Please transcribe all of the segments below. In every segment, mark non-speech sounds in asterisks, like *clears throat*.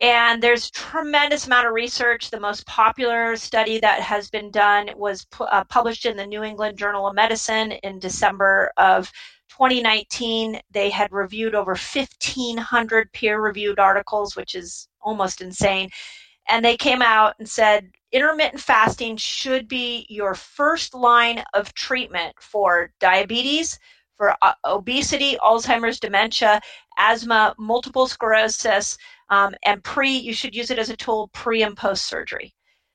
And there's tremendous amount of research. The most popular study that has been done was pu- uh, published in the New England Journal of Medicine in December of 2019. They had reviewed over 1,500 peer-reviewed articles, which is almost insane. And they came out and said intermittent fasting should be your first line of treatment for diabetes, for uh, obesity, Alzheimer's, dementia, asthma, multiple sclerosis, um, and pre, you should use it as a tool pre and post surgery.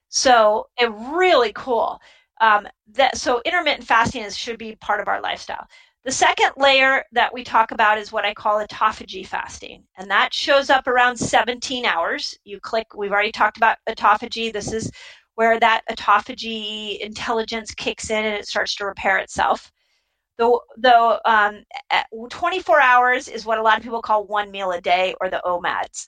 So it really cool. Um, that so intermittent fasting is, should be part of our lifestyle. The second layer that we talk about is what I call autophagy fasting, and that shows up around 17 hours. You click. We've already talked about autophagy. This is where that autophagy intelligence kicks in and it starts to repair itself. Though, though um, 24 hours is what a lot of people call one meal a day or the OMADs.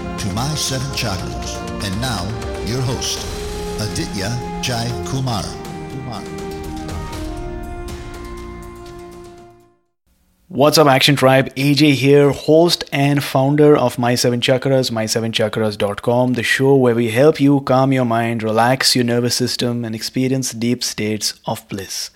to My Seven Chakras. And now, your host, Aditya Jai Kumar. What's up, Action Tribe? AJ here, host and founder of My Seven Chakras, my7chakras.com, the show where we help you calm your mind, relax your nervous system, and experience deep states of bliss.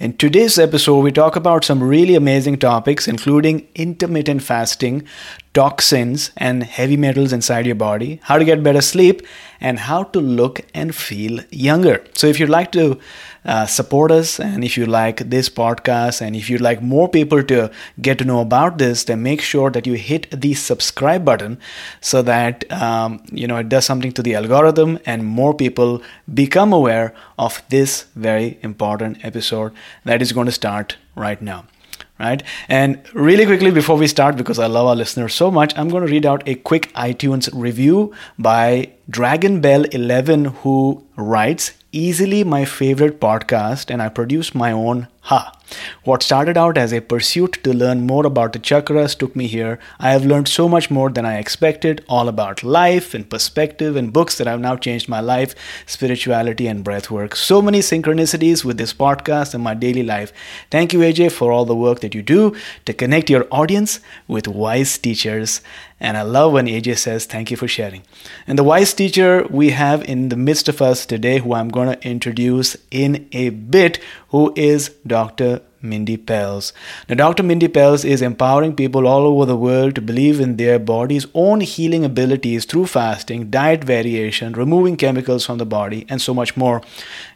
In today's episode, we talk about some really amazing topics, including intermittent fasting, toxins, and heavy metals inside your body, how to get better sleep, and how to look and feel younger. So, if you'd like to uh, support us and if you like this podcast and if you'd like more people to get to know about this then make sure that you hit the subscribe button so that um, you know it does something to the algorithm and more people become aware of this very important episode that is going to start right now right? And really quickly before we start, because I love our listeners so much, I'm going to read out a quick iTunes review by Dragon Bell 11, who writes, easily my favorite podcast, and I produce my own Ha. What started out as a pursuit to learn more about the chakras took me here. I have learned so much more than I expected, all about life and perspective and books that have now changed my life, spirituality and breathwork. So many synchronicities with this podcast and my daily life. Thank you, AJ, for all the work that you do to connect your audience with wise teachers. And I love when AJ says, Thank you for sharing. And the wise teacher we have in the midst of us today, who I'm going to introduce in a bit, who is Dr. Mindy Pelz. Now, Dr. Mindy Pelz is empowering people all over the world to believe in their body's own healing abilities through fasting, diet variation, removing chemicals from the body, and so much more.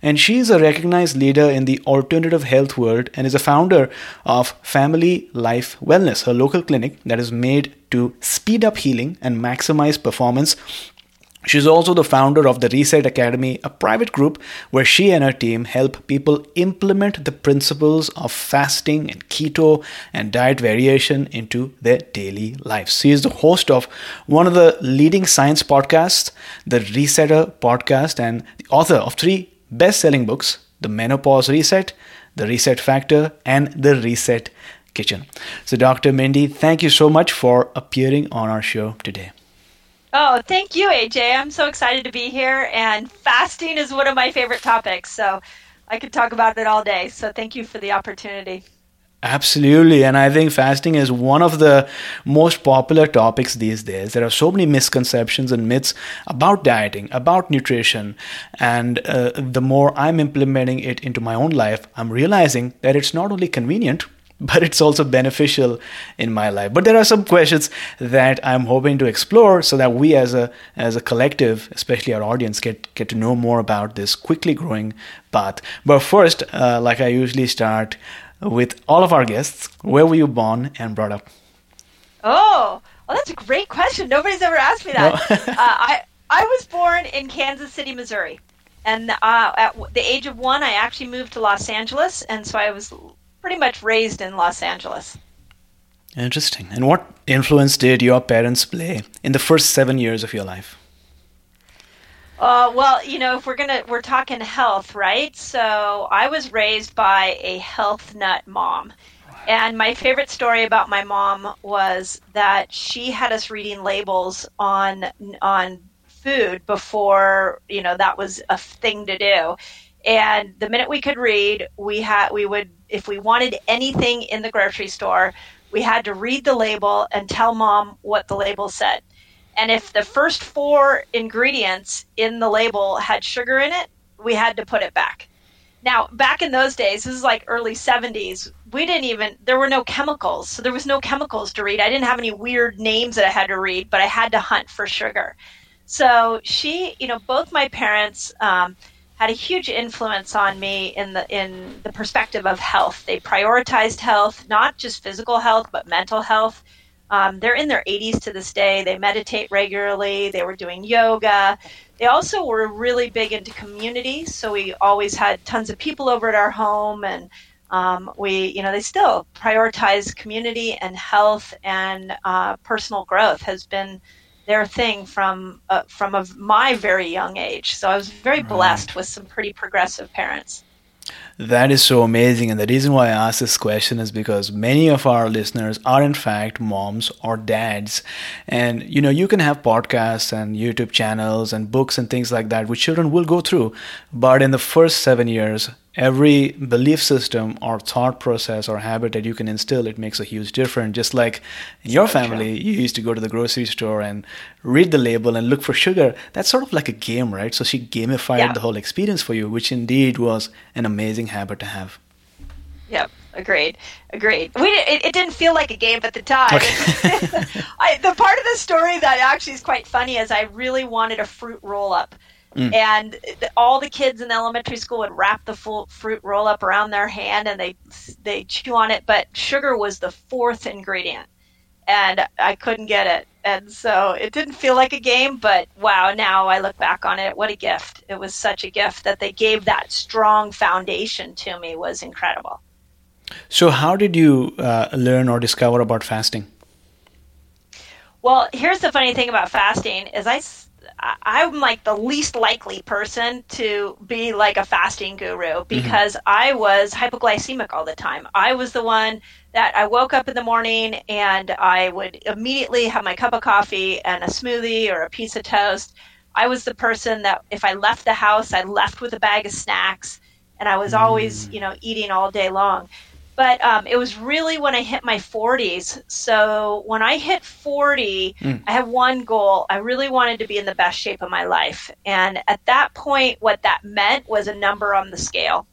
And she is a recognized leader in the alternative health world and is a founder of Family Life Wellness, her local clinic that is made to speed up healing and maximize performance She's also the founder of the Reset Academy, a private group where she and her team help people implement the principles of fasting and keto and diet variation into their daily lives. She is the host of one of the leading science podcasts, the Resetter podcast, and the author of three best selling books The Menopause Reset, The Reset Factor, and The Reset Kitchen. So, Dr. Mindy, thank you so much for appearing on our show today. Oh, thank you, AJ. I'm so excited to be here. And fasting is one of my favorite topics. So I could talk about it all day. So thank you for the opportunity. Absolutely. And I think fasting is one of the most popular topics these days. There are so many misconceptions and myths about dieting, about nutrition. And uh, the more I'm implementing it into my own life, I'm realizing that it's not only convenient, *laughs* but it's also beneficial in my life. But there are some questions that i'm hoping to explore so that we as a as a collective especially our audience get get to know more about this quickly growing path. But first uh, like i usually start with all of our guests where were you born and brought up? Oh well that's a great question. Nobody's ever asked me that. No. *laughs* uh, i i was born in kansas city missouri. And uh, at the age of one i actually moved to los angeles. And so i was pretty much raised in Los Angeles. Interesting. And what influence did your parents play in the first seven years of your life? Uh, well, you know, if we're gonna we're talking health, right? So I was raised by a health nut mom, and my favorite story about my mom was that she had us reading labels on on food before you know that was a thing to do and the minute we could read we had we would if we wanted anything in the grocery store we had to read the label and tell mom what the label said. And if the first four ingredients in the label had sugar in it we had to put it back. Now back in those days this is like early 70s we didn't even there were no chemicals. So there was no chemicals to read. I didn't have any weird names that i had to read but i had to hunt for sugar. So she you know both my parents um, had a huge influence on me in the in the perspective of health. They prioritized health, not just physical health, but mental health. Um, they're in their 80s to this day. They meditate regularly. They were doing yoga. They also were really big into community. So we always had tons of people over at our home, and um, we, you know, they still prioritize community and health and uh, personal growth has been their thing from uh, from a, my very young age. So I was very right. blessed with some pretty progressive parents. That is so amazing. And the reason why I ask this question is because many of our listeners are, in fact, moms or dads. And, you know, you can have podcasts and YouTube channels and books and things like that, which children will go through. But in the first seven years, every belief system or thought process or habit that you can instill it makes a huge difference. Just like in your family you used to go to the grocery store and read the label and look for sugar. That's sort of like a game right? So she gamified yeah. the whole experience for you which indeed was an amazing habit to have. Yep. Agreed. Agreed. We it, it didn't feel like a game at the time. Okay. *laughs* I, the part of the story that actually is quite funny is i really wanted a fruit roll up Mm. And all the kids in elementary school would wrap the full fruit roll up around their hand and they they chew on it. But sugar was the fourth ingredient, and I couldn't get it. And so it didn't feel like a game, but wow! Now I look back on it, what a gift! It was such a gift that they gave that strong foundation to me was incredible. So, how did you uh, learn or discover about fasting? Well, here's the funny thing about fasting is I I'm like the least likely person to be like a fasting guru mm-hmm. because mm-hmm. I was hypoglycemic all the time. I was the one that I woke up in the morning and I would immediately have my cup of coffee and a smoothie or a piece of toast. I was the person that if I left the house, I left with a bag of snacks and I was always, mm. you know, eating all day long. But um, it was really when I hit my 40s. So when I hit 40, mm. I had one goal. I really wanted to be in the best shape of my life. And at that point, what that meant was a number on the scale.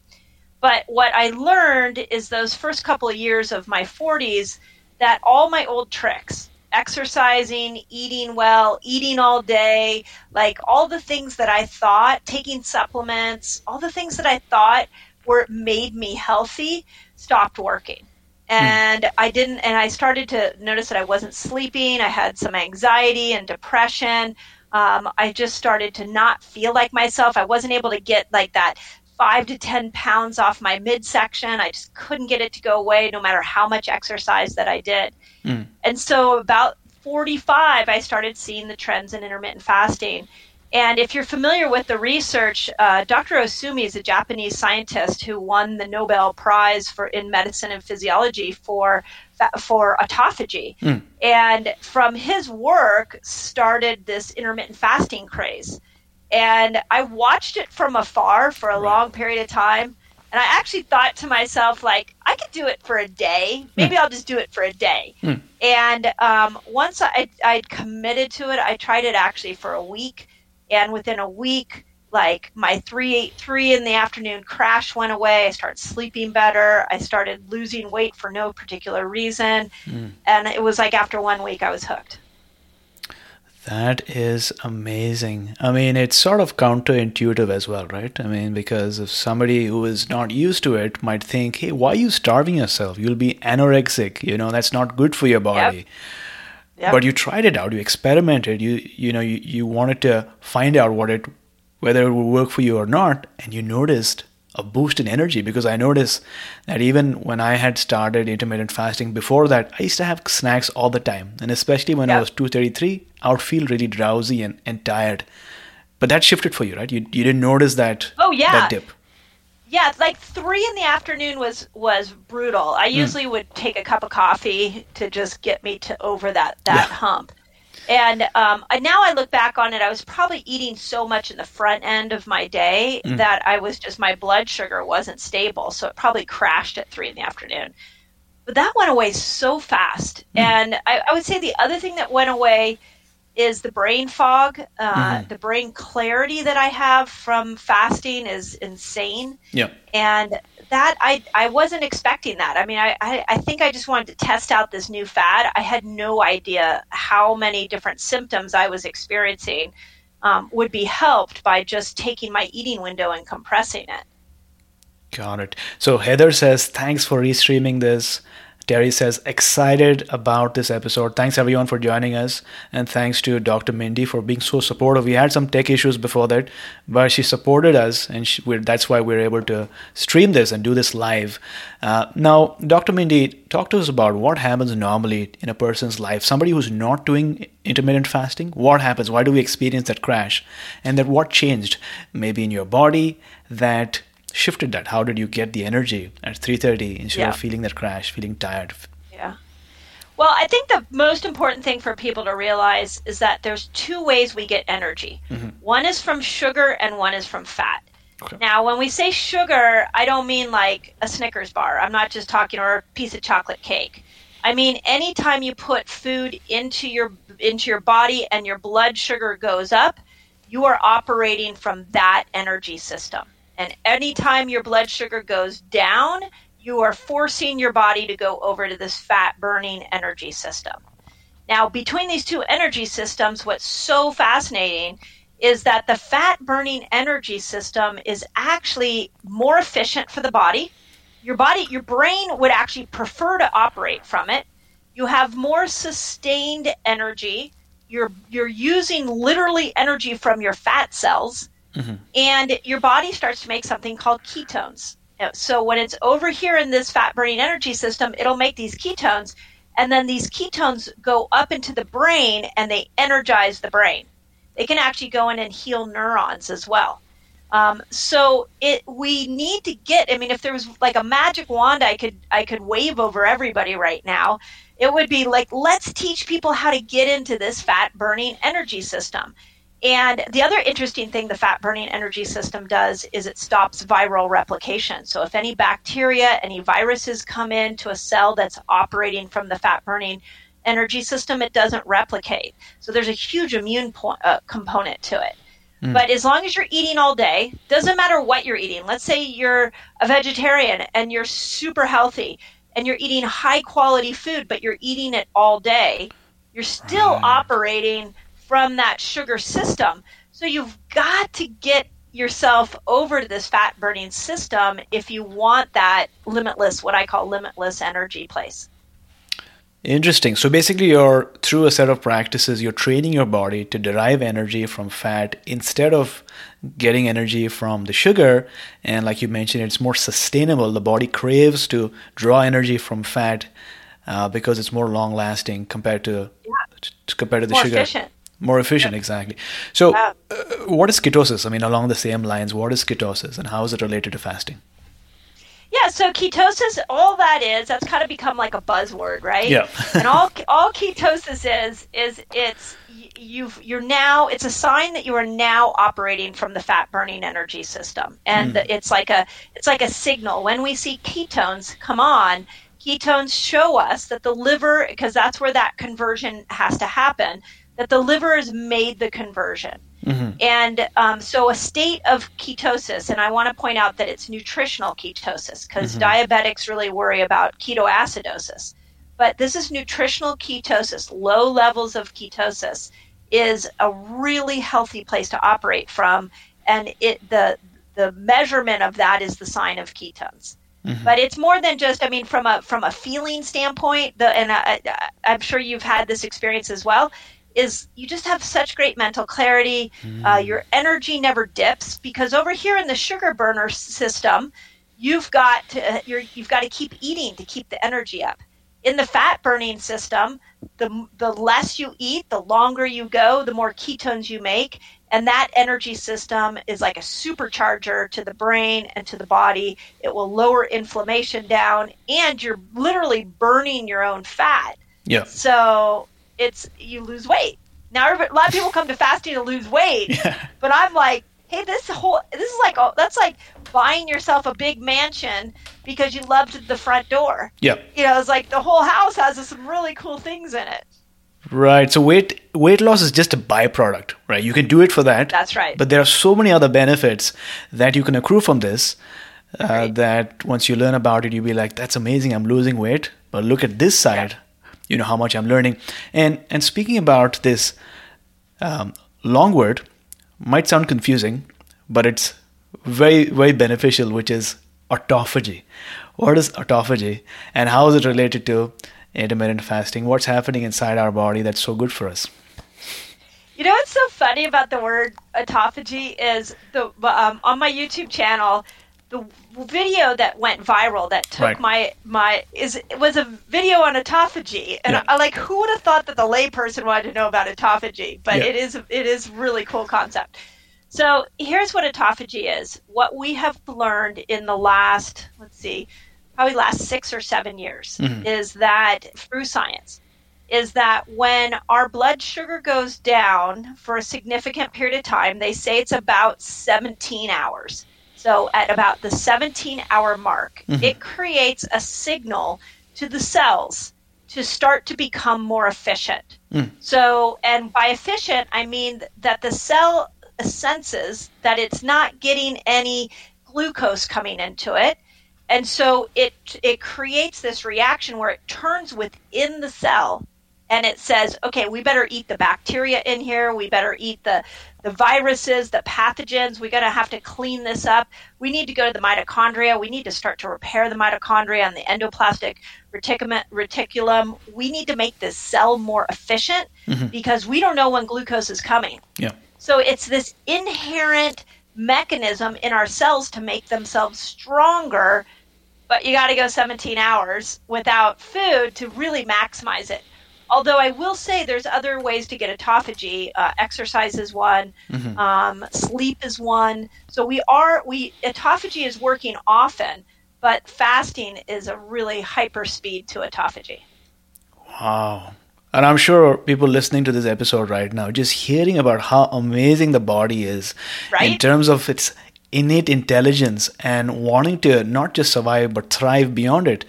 But what I learned is those first couple of years of my 40s that all my old tricks, exercising, eating well, eating all day, like all the things that I thought, taking supplements, all the things that I thought were made me healthy stopped working hmm. and I didn't and I started to notice that I wasn't sleeping I had some anxiety and depression Um, I just started to not feel like myself. I wasn't able to get like that five to 10 pounds off my midsection. I just couldn't get it to go away no matter how much exercise that I did. Mm. And so, about 45, I started seeing the trends in intermittent fasting. And if you're familiar with the research, uh, Dr. Ohsumi is a Japanese scientist who won the Nobel Prize for in medicine and physiology for for autophagy, mm. and from his work started this intermittent fasting craze. And I watched it from afar for a right. long period of time. And I actually thought to myself, like, I could do it for a day. Maybe mm. I'll just do it for a day. Mm. And um, once I, I'd committed to it, I tried it actually for a week and within a week like my three three in the afternoon crash went away i started sleeping better i started losing weight for no particular reason mm. and it was like after one week i was hooked that is amazing. I mean, it's sort of counterintuitive as well, right? I mean, because if somebody who is not used to it might think, hey, why are you starving yourself? You'll be anorexic. You know, that's not good for your body. Yep. But you tried it out, you experimented, you you know, you, you wanted to find out what it whether it would work for you or not, and you noticed a boost in energy because I noticed that even when I had started intermittent fasting before that, I used to have snacks all the time. And especially when. I was 233, I would feel really drowsy and, and tired. But that shifted for you, right? You, you didn't notice that, oh, yeah. that dip yeah, like three in the afternoon was was brutal. I hmm. usually mm. would take a cup of coffee to just get me to over that that yeah. hump. And um, now I look back on it, I was probably eating so much in the front end of my day mm. that I was just my blood sugar wasn't stable, so it probably crashed at three in the afternoon. But that went away so fast, mm. and I, I would say the other thing that went away is the brain fog. Uh, mm-hmm. The brain clarity that I have from fasting is insane. Yeah. And that I I wasn't expecting that. I mean, I, I, I think I just wanted to test out this new fad. I had no idea how many different symptoms I was experiencing um, would be helped by just taking my eating window and compressing it. Got it. So Heather says, thanks for restreaming this. Terry says, excited about this episode. Thanks everyone for joining us. And thanks to Dr. Mindy for being so supportive. We had some tech issues before that, but she supported us. And she, that's why we're able to stream this and do this live. Uh, now, Dr. Mindy, talk to us about what happens normally in a person's life. Somebody who's not doing intermittent fasting, what happens? Why do we experience that crash? And then what changed maybe in your body that shifted that? How did you get the energy at 3:30 instead yeah. of feeling that crash, feeling tired? Yeah. Well, I think the most important thing for people to realize is that there's two ways we get energy. Mm-hmm. One is from sugar and one is from fat. Okay. Now, when we say sugar, I don't mean like a Snickers bar. I'm not just talking or a piece of chocolate cake. I mean anytime you put food into your into your body and your blood sugar goes up, you are operating from that energy system. And anytime your blood sugar goes down, you are forcing your body to go over to this fat burning energy system. Now, between these two energy systems, what's so fascinating is that the fat burning energy system is actually more efficient for the body. Your body, your brain would actually prefer to operate from it. You have more sustained energy. You're you're using literally energy from your fat cells Mm-hmm. And your body starts to make something called ketones. So when it's over here in this fat burning energy system, it'll make these ketones. And then these ketones go up into the brain and they energize the brain. They can actually go in and heal neurons as well. Um, so it we need to get. I mean, if there was like a magic wand, I could I could wave over everybody right now. It would be like let's teach people how to get into this fat burning energy system. And the other interesting thing the fat burning energy system does is it stops viral replication. So if any bacteria, any viruses come into a cell that's operating from the fat burning energy system, it doesn't replicate. So there's a huge immune po- uh, component to it. Mm. But as long as you're eating all day, doesn't matter what you're eating. Let's say you're a vegetarian and you're super healthy and you're eating high quality food, but you're eating it all day, you're still right. operating from that sugar system. So you've got to get yourself over to this fat burning system if you want that limitless, what I call limitless energy place. Interesting. So basically, you're through a set of practices, you're training your body to derive energy from fat instead of getting energy from the sugar. And like you mentioned, it's more sustainable. The body craves to draw energy from fat uh, because it's more long lasting compared to yeah. compared to the more sugar. Efficient. More efficient, exactly. So, uh, what is ketosis? I mean, along the same lines, what is ketosis, and how is it related to fasting? Yeah, so ketosis, all that is, that's kind of become like a buzzword, right? Yeah. and all *laughs* all ketosis is is it's you've you're now it's a sign that you are now operating from the fat burning energy system, and mm. it's like a it's like a signal. When we see ketones come on, ketones show us that the liver, because that's where that conversion has to happen, that the liver has made the conversion. Mm-hmm. And um, so, a state of ketosis, and I want to point out that it's nutritional ketosis because mm-hmm. diabetics really worry about ketoacidosis. But this is nutritional ketosis, low levels of ketosis is a really healthy place to operate from. And it the the measurement of that is the sign of ketones. Mm-hmm. But it's more than just. I mean, from a from a feeling standpoint, the and I, I, I'm sure you've had this experience as well is you just have such great mental clarity. Mm. Uh, your energy never dips because over here in the sugar burner system, you've got to uh, you have got to keep eating to keep the energy up. In the fat burning system, the the less you eat, the longer you go, the more ketones you make, and that energy system is like a supercharger to the brain and to the body. It will lower inflammation down, and you're literally burning your own fat. Yeah. So it's you lose weight. Now, a lot of people come to fasting to lose weight, *laughs* yeah. but I'm like, hey, this whole this is like oh, that's like buying yourself a big mansion because you loved the front door. Yeah, you know, it's like the whole house has some really cool things in it. Right. So weight weight loss is just a byproduct, right? You can do it for that. That's right. But there are so many other benefits that you can accrue from this. Uh, right. That once you learn about it, you'll be like, "That's amazing! I'm losing weight." But look at this side. You know how much I'm learning. And and speaking about this um, long word, might sound confusing, but it's very very beneficial, which is autophagy. What is autophagy, and how is it related to intermittent fasting? What's happening inside our body that's so good for us? You know what's so funny about the word autophagy is the um, on my YouTube channel the video that went viral that took right. my my is was a video on autophagy and yeah. I, like who would have thought that the layperson wanted to know about autophagy but yeah. it is it is really cool concept so here's what autophagy is what we have learned in the last let's see probably last six or seven years mm-hmm. is that through science is that when our blood sugar goes down for a significant period of time they say it's about 17 hours so at about the 17 hour mark, mm-hmm. it creates a signal to the cells to start to become more efficient. Mm. So, and by efficient, I mean that the cell senses that it's not getting any glucose coming into it. And so it it creates this reaction where it turns within the cell and it says, okay, we better eat the bacteria in here. We better eat the, the viruses, the pathogens. We're going to have to clean this up. We need to go to the mitochondria. We need to start to repair the mitochondria and the endoplasmic reticulum. We need to make this cell more efficient mm-hmm. because we don't know when glucose is coming. Yeah. So it's this inherent mechanism in our cells to make themselves stronger, but you got to go 17 hours without food to really maximize it. Although I will say there's other ways to get autophagy. Uh, exercise is one. Mm-hmm. Um, sleep is one. So we are we autophagy is working often, but fasting is a really hyper speed to autophagy. Wow. And I'm sure people listening to this episode right now, just hearing about how amazing the body is right? in terms of its innate intelligence and wanting to not just survive but thrive beyond it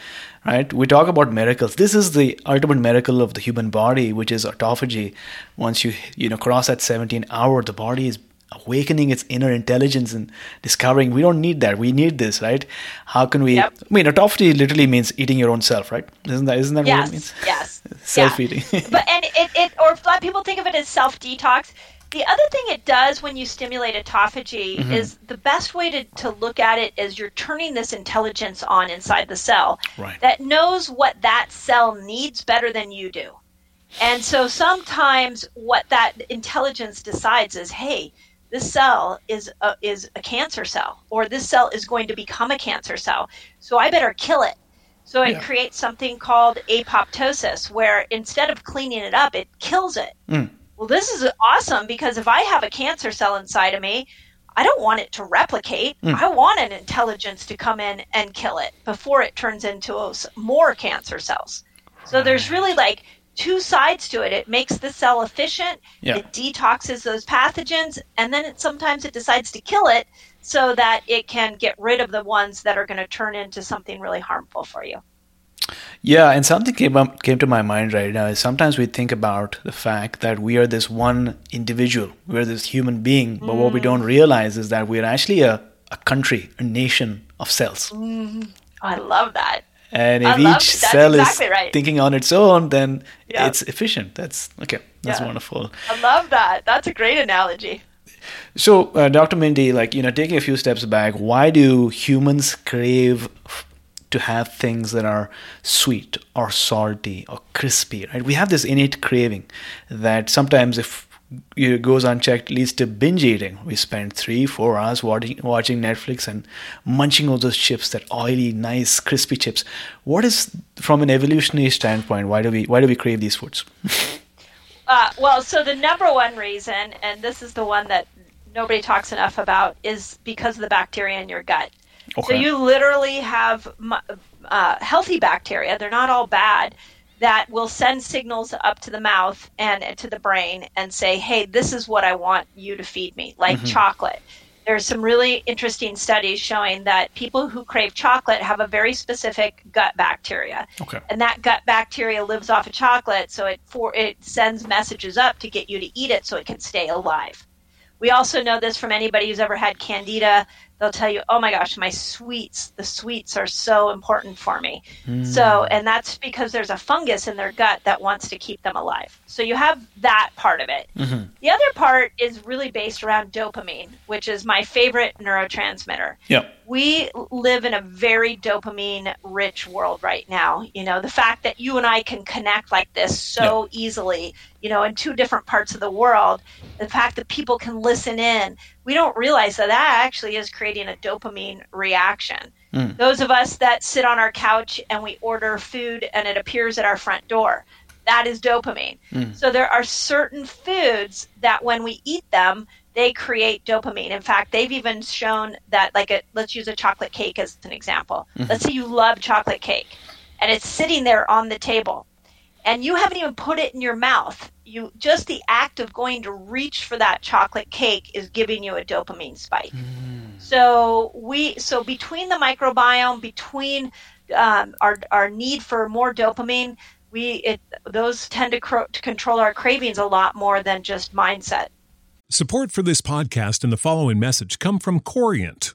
right? We talk about miracles. This is the ultimate miracle of the human body, which is autophagy. Once you you know cross that 17 hour, the body is awakening its inner intelligence and discovering we don't need that. We need this, right? How can we? Yep. I mean, autophagy literally means eating your own self, right? Isn't that isn't that yes, what it means? Yes. *laughs* Self eating. but and it, it or a lot of people think of it as self detox The other thing it does when you stimulate autophagy mm-hmm. is the best way to, to look at it is you're turning this intelligence on inside the cell right. that knows what that cell needs better than you do. And so sometimes what that intelligence decides is, hey, this cell is a, is a cancer cell, or this cell is going to become a cancer cell. So I better kill it. So it yeah. creates something called apoptosis, where instead of cleaning it up, it kills it. Mm. Well, this is awesome because if I have a cancer cell inside of me, I don't want it to replicate. Mm. I want an intelligence to come in and kill it before it turns into more cancer cells. So there's really like two sides to it. It makes the cell efficient. Yeah. It detoxes those pathogens, and then it, sometimes it decides to kill it so that it can get rid of the ones that are going to turn into something really harmful for you. Yeah, and something came up came to my mind right now is sometimes we think about the fact that we are this one individual, we're this human being, but mm. what we mm. don't realize is that we're actually a, a country, a nation of cells. Mm. I love that. And if each cell exactly is right. thinking on its own, then yeah. it's efficient. That's okay. That's yeah. wonderful. I love that. That's a great analogy. So, uh, Dr. Mindy, like you know, taking a few steps back, why do humans crave to have things that are sweet or salty or crispy, right? We have this innate craving that sometimes if it goes unchecked leads to binge eating. We spend three, four hours watching, Netflix and munching all those chips, that oily, nice, crispy chips. What is, from an evolutionary standpoint, why do we why do we crave these foods? *laughs* uh, well, so the number one reason, and this is the one that nobody talks enough about, is because of the bacteria in your gut. Okay. So you literally have uh, healthy bacteria, they're not all bad, that will send signals up to the mouth and to the brain and say, hey, this is what I want you to feed me, like mm-hmm. chocolate. There's some really interesting studies showing that people who crave chocolate have a very specific gut bacteria. Okay. And that gut bacteria lives off of chocolate, so it for it sends messages up to get you to eat it so it can stay alive. We also know this from anybody who's ever had candida they'll tell you, "Oh my gosh, my sweets, the sweets are so important for me." Mm. So, and that's because there's a fungus in their gut that wants to keep them alive. So you have that part of it. Mm-hmm. The other part is really based around dopamine, which is my favorite neurotransmitter. Yeah. We live in a very dopamine rich world right now. You know, the fact that you and I can connect like this so yeah. easily, you know, in two different parts of the world, the fact that people can listen in, we don't realize that that actually is creating a dopamine reaction. Mm. Those of us that sit on our couch and we order food and it appears at our front door, that is dopamine. Mm. So there are certain foods that when we eat them, they create dopamine. In fact, they've even shown that, like, a, let's use a chocolate cake as an example. Mm-hmm. Let's say you love chocolate cake and it's sitting there on the table and you haven't even put it in your mouth you just the act of going to reach for that chocolate cake is giving you a dopamine spike. Mm. So we so between the microbiome, between um, our our need for more dopamine, we it, those tend to, cro- to control our cravings a lot more than just mindset. Support for this podcast and the following message come from Corient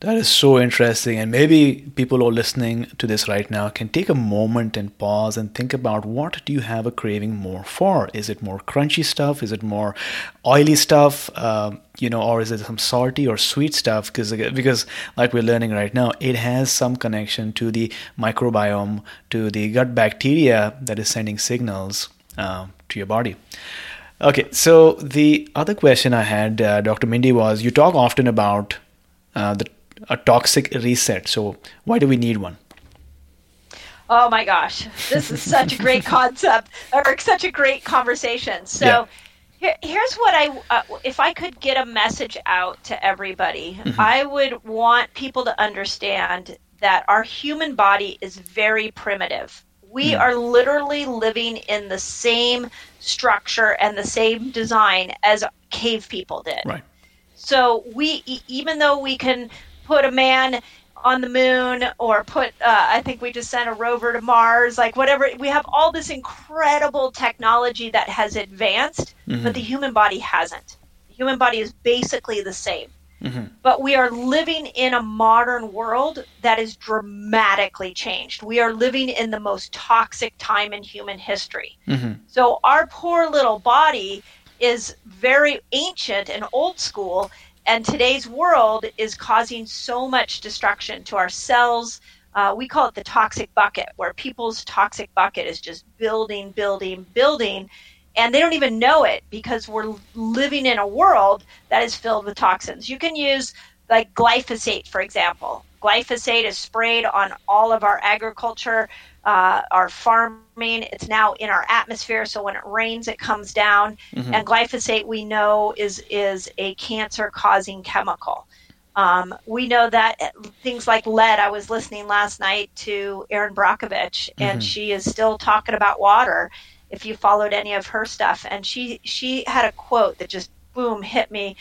That is so interesting. And maybe people who are listening to this right now can take a moment and pause and think about what do you have a craving more for? Is it more crunchy stuff? Is it more oily stuff? Um, you know, or is it some salty or sweet stuff? Because because like we're learning right now, it has some connection to the microbiome, to the gut bacteria that is sending signals uh, to your body. Okay, so the other question I had, uh, Dr. Mindy, was you talk often about uh, the a toxic reset. So why do we need one? Oh my gosh, this is such a great *laughs* concept or such a great conversation. So yeah. here, here's what I, uh, if I could get a message out to everybody, mm-hmm. I would want people to understand that our human body is very primitive. We mm. are literally living in the same structure and the same design as cave people did. Right. So we, even though we can put a man on the moon or put uh, i think we just sent a rover to mars like whatever we have all this incredible technology that has advanced mm-hmm. but the human body hasn't the human body is basically the same mm-hmm. but we are living in a modern world that is dramatically changed we are living in the most toxic time in human history mm-hmm. so our poor little body is very ancient and old school and today's world is causing so much destruction to our cells. Uh, we call it the toxic bucket, where people's toxic bucket is just building, building, building. And they don't even know it because we're living in a world that is filled with toxins. You can use like glyphosate, for example. Glyphosate is sprayed on all of our agriculture uh, our farming. It's now in our atmosphere, so when it rains, it comes down. Mm-hmm. And glyphosate, we know, is is a cancer-causing chemical. Um, we know that things like lead. I was listening last night to Erin Brockovich, and mm-hmm. she is still talking about water. If you followed any of her stuff, and she she had a quote that just boom hit me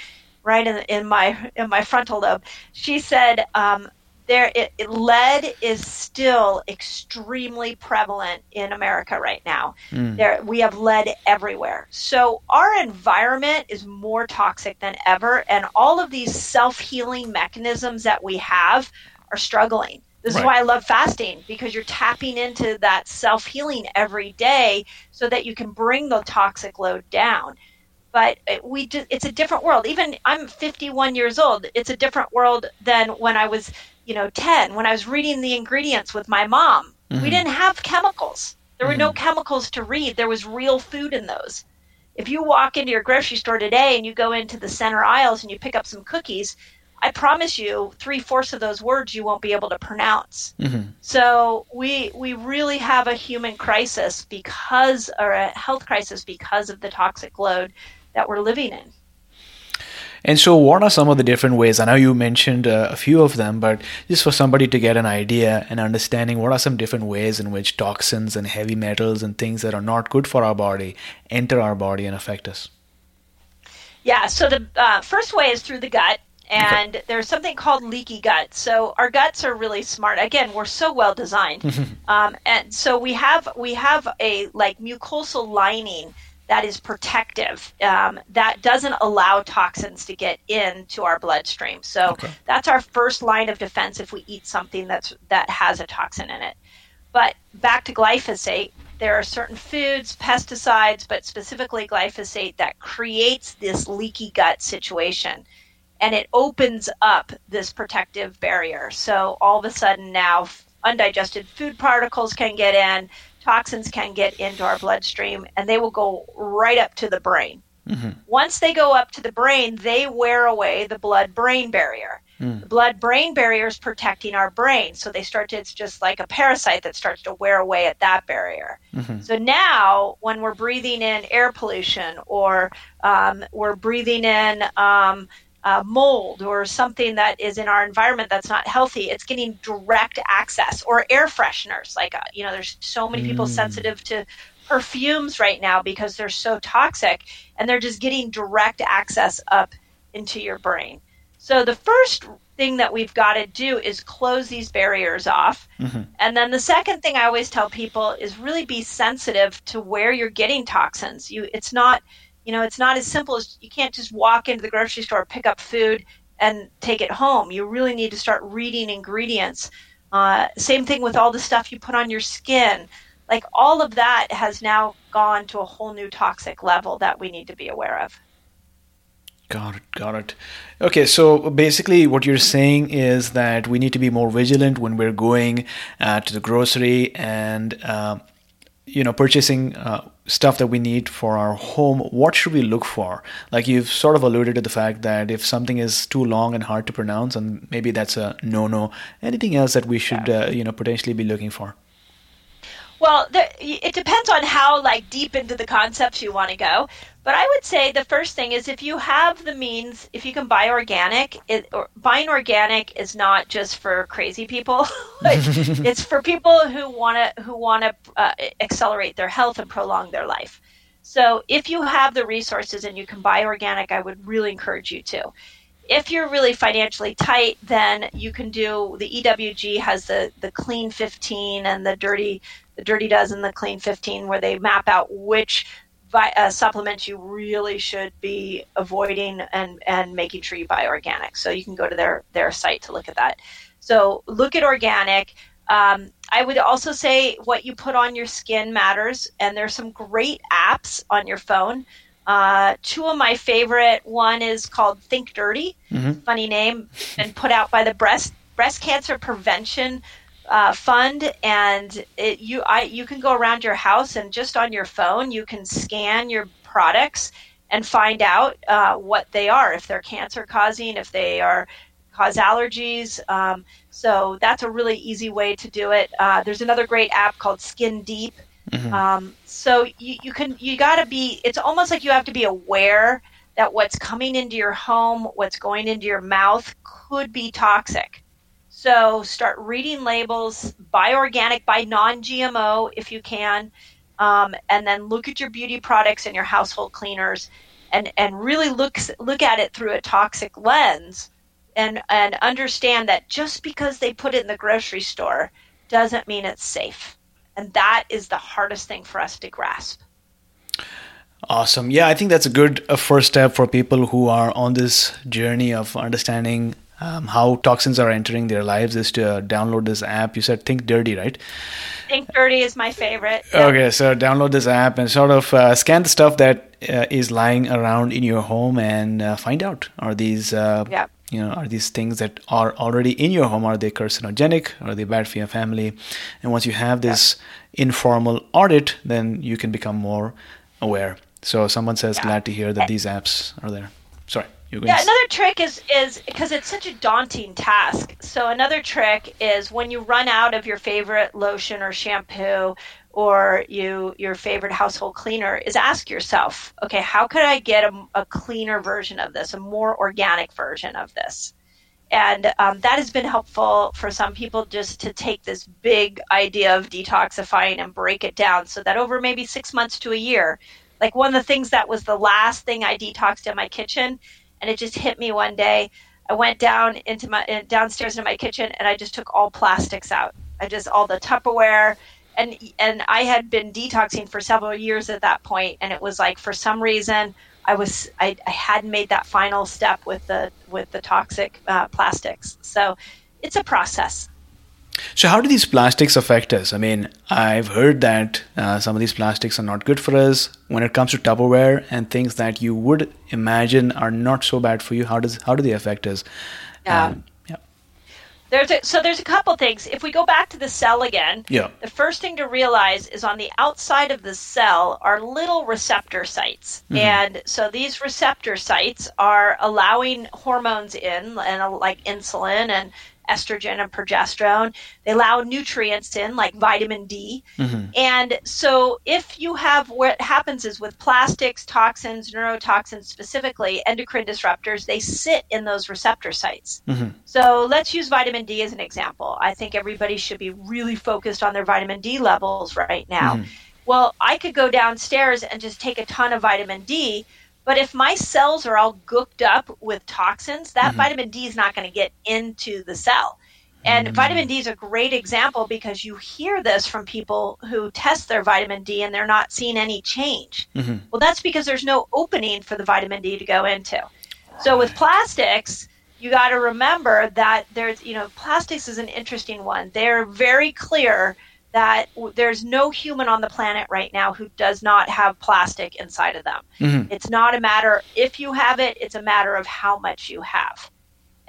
right in, in my in my frontal lobe. She said, um, there it, it, lead is still extremely prevalent in America right now. Mm. There we have lead everywhere. So our environment is more toxic than ever and all of these self-healing mechanisms that we have are struggling. This right. is why I love fasting because you're tapping into that self-healing every day so that you can bring the toxic load down but we just, it's a different world even i'm 51 years old it's a different world than when i was you know 10 when i was reading the ingredients with my mom mm-hmm. we didn't have chemicals there were mm-hmm. no chemicals to read there was real food in those if you walk into your grocery store today and you go into the center aisles and you pick up some cookies i promise you three-fourths of those words you won't be able to pronounce mm-hmm. so we we really have a human crisis because or a health crisis because of the toxic load that we're living in and so, what are some of the different ways? I know you mentioned uh, a few of them, but just for somebody to get an idea and understanding, what are some different ways in which toxins and heavy metals and things that are not good for our body enter our body and affect us? Yeah, so the uh, first way is through the gut. And okay. there's something called leaky gut. So our guts are really smart. Again, we're so well designed, *laughs* um, and so we have we have a like mucosal lining that is protective. Um, that doesn't allow toxins to get into our bloodstream. So okay. that's our first line of defense if we eat something that's that has a toxin in it. But back to glyphosate there are certain foods pesticides but specifically glyphosate that creates this leaky gut situation. And it opens up this protective barrier. So all of a sudden now undigested food particles can get in toxins can get into our bloodstream and they will go right up to the brain. Mm-hmm. Once they go up to the brain, they wear away the blood brain barrier. Mm. The blood brain barrier is protecting our brain. So they start to, it's just like a parasite that starts to wear away at that barrier. Mm-hmm. So now, when we're breathing in air pollution or um, we're breathing in um, uh, mold or something that is in our environment that's not healthy, it's getting direct access. Or air fresheners, like uh, you know, there's so many people mm. sensitive to perfumes right now because they're so toxic, and they're just getting direct access up into your brain. So the first thing that we've got to do is close these barriers off. Mm-hmm. And then the second thing I always tell people is really be sensitive to where you're getting toxins. You it's not you know, it's not as simple as you can't just walk into the grocery store, pick up food, and take it home. You really need to start reading ingredients. Uh, same thing with all the stuff you put on your skin. Like all of that has now gone to a whole new toxic level that we need to be aware of. Got it, got it. Okay, so basically, what you're saying is that we need to be more vigilant when we're going uh, to the grocery and uh, you know purchasing uh, stuff that we need for our home what should we look for? Like you've sort of alluded to the fact that if something is too long and hard to pronounce and maybe that's a no no anything else that we should uh, you know potentially be looking for well, there, it depends on how like deep into the concepts you want to go. But I would say the first thing is if you have the means, if you can buy organic, it, or, buying organic is not just for crazy people. *laughs* like, *laughs* it's for people who want to who want to uh, accelerate their health and prolong their life. So if you have the resources and you can buy organic, I would really encourage you to. If you're really financially tight, then you can do the EWG has the the clean 15 and the dirty the Dirty Dozen, the Clean 15, where they map out which uh, supplements you really should be avoiding and, and making sure you buy organic. So you can go to their, their site to look at that. So look at organic. Um, I would also say what you put on your skin matters, and there's some great apps on your phone. Uh, two of my favorite one is called Think Dirty, mm-hmm. funny name, and put out by the breast breast cancer prevention uh, fund, and it, you I you can go around your house and just on your phone you can scan your products and find out uh, what they are, if they're cancer causing, if they are cause allergies. Um, so that's a really easy way to do it. Uh, there's another great app called Skin Deep. Mm-hmm. Um, so you, you can you got to be. It's almost like you have to be aware that what's coming into your home, what's going into your mouth, could be toxic. So start reading labels, buy organic, buy non GMO if you can, um, and then look at your beauty products and your household cleaners and, and really look, look at it through a toxic lens and, and understand that just because they put it in the grocery store doesn't mean it's safe. And that is the hardest thing for us to grasp. Awesome. Yeah, I think that's a good a first step for people who are on this journey of understanding um, how toxins are entering their lives is to uh, download this app. You said Think Dirty, right? Think Dirty is my favorite. Yeah. Okay, so download this app and sort of uh, scan the stuff that uh, is lying around in your home and uh, find out are these uh, yeah. You know are these things that are already in your home? Are they carcinogenic? Are they bad for your family? And once you have this yeah. informal audit then you can become more aware. So someone says glad to hear that these apps are there. Sorry you yeah, another trick is is because it's such a daunting task. So another trick is when you run out of your favorite lotion or shampoo or you your favorite household cleaner is ask yourself, okay, how could I get a, a cleaner version of this, a more organic version of this? And um, that has been helpful for some people just to take this big idea of detoxifying and break it down so that over maybe six months to a year, like one of the things that was the last thing I detoxed in my kitchen and it just hit me one day. I went down into my downstairs into my kitchen and I just took all plastics out. I just all the Tupperware and and I had been detoxing for several years at that point and it was like for some reason I was I, I hadn't made that final step with the with the toxic uh, plastics. So it's a process. So, how do these plastics affect us? I mean, I've heard that uh, some of these plastics are not good for us when it comes to Tupperware and things that you would imagine are not so bad for you. How does how do they affect us? Yeah. Um, yeah. There's a, so there's a couple things. If we go back to the cell again, yeah. the first thing to realize is on the outside of the cell are little receptor sites, mm-hmm. and so these receptor sites are allowing hormones in, and uh, like insulin and estrogen and progesterone. They allow nutrients in, like vitamin D. Mm-hmm. And so, if you have what happens is with plastics, toxins, neurotoxins specifically, endocrine disruptors, they sit in those receptor sites. Mm-hmm. So, let's use vitamin D as an example. I think everybody should be really focused on their vitamin D levels right now. Mm-hmm. Well, I could go downstairs and just take a ton of vitamin D but if my cells are all gooped up with toxins, that mm-hmm. vitamin D is not going to get into the cell. And mm-hmm. vitamin D is a great example because you hear this from people who test their vitamin D and they're not seeing any change. Mm-hmm. Well, that's because there's no opening for the vitamin D to go into. So with plastics, you got to remember that there's, you know, plastics is an interesting one. They're very clear that there's no human on the planet right now who does not have plastic inside of them. Mm-hmm. It's not a matter if you have it, it's a matter of how much you have.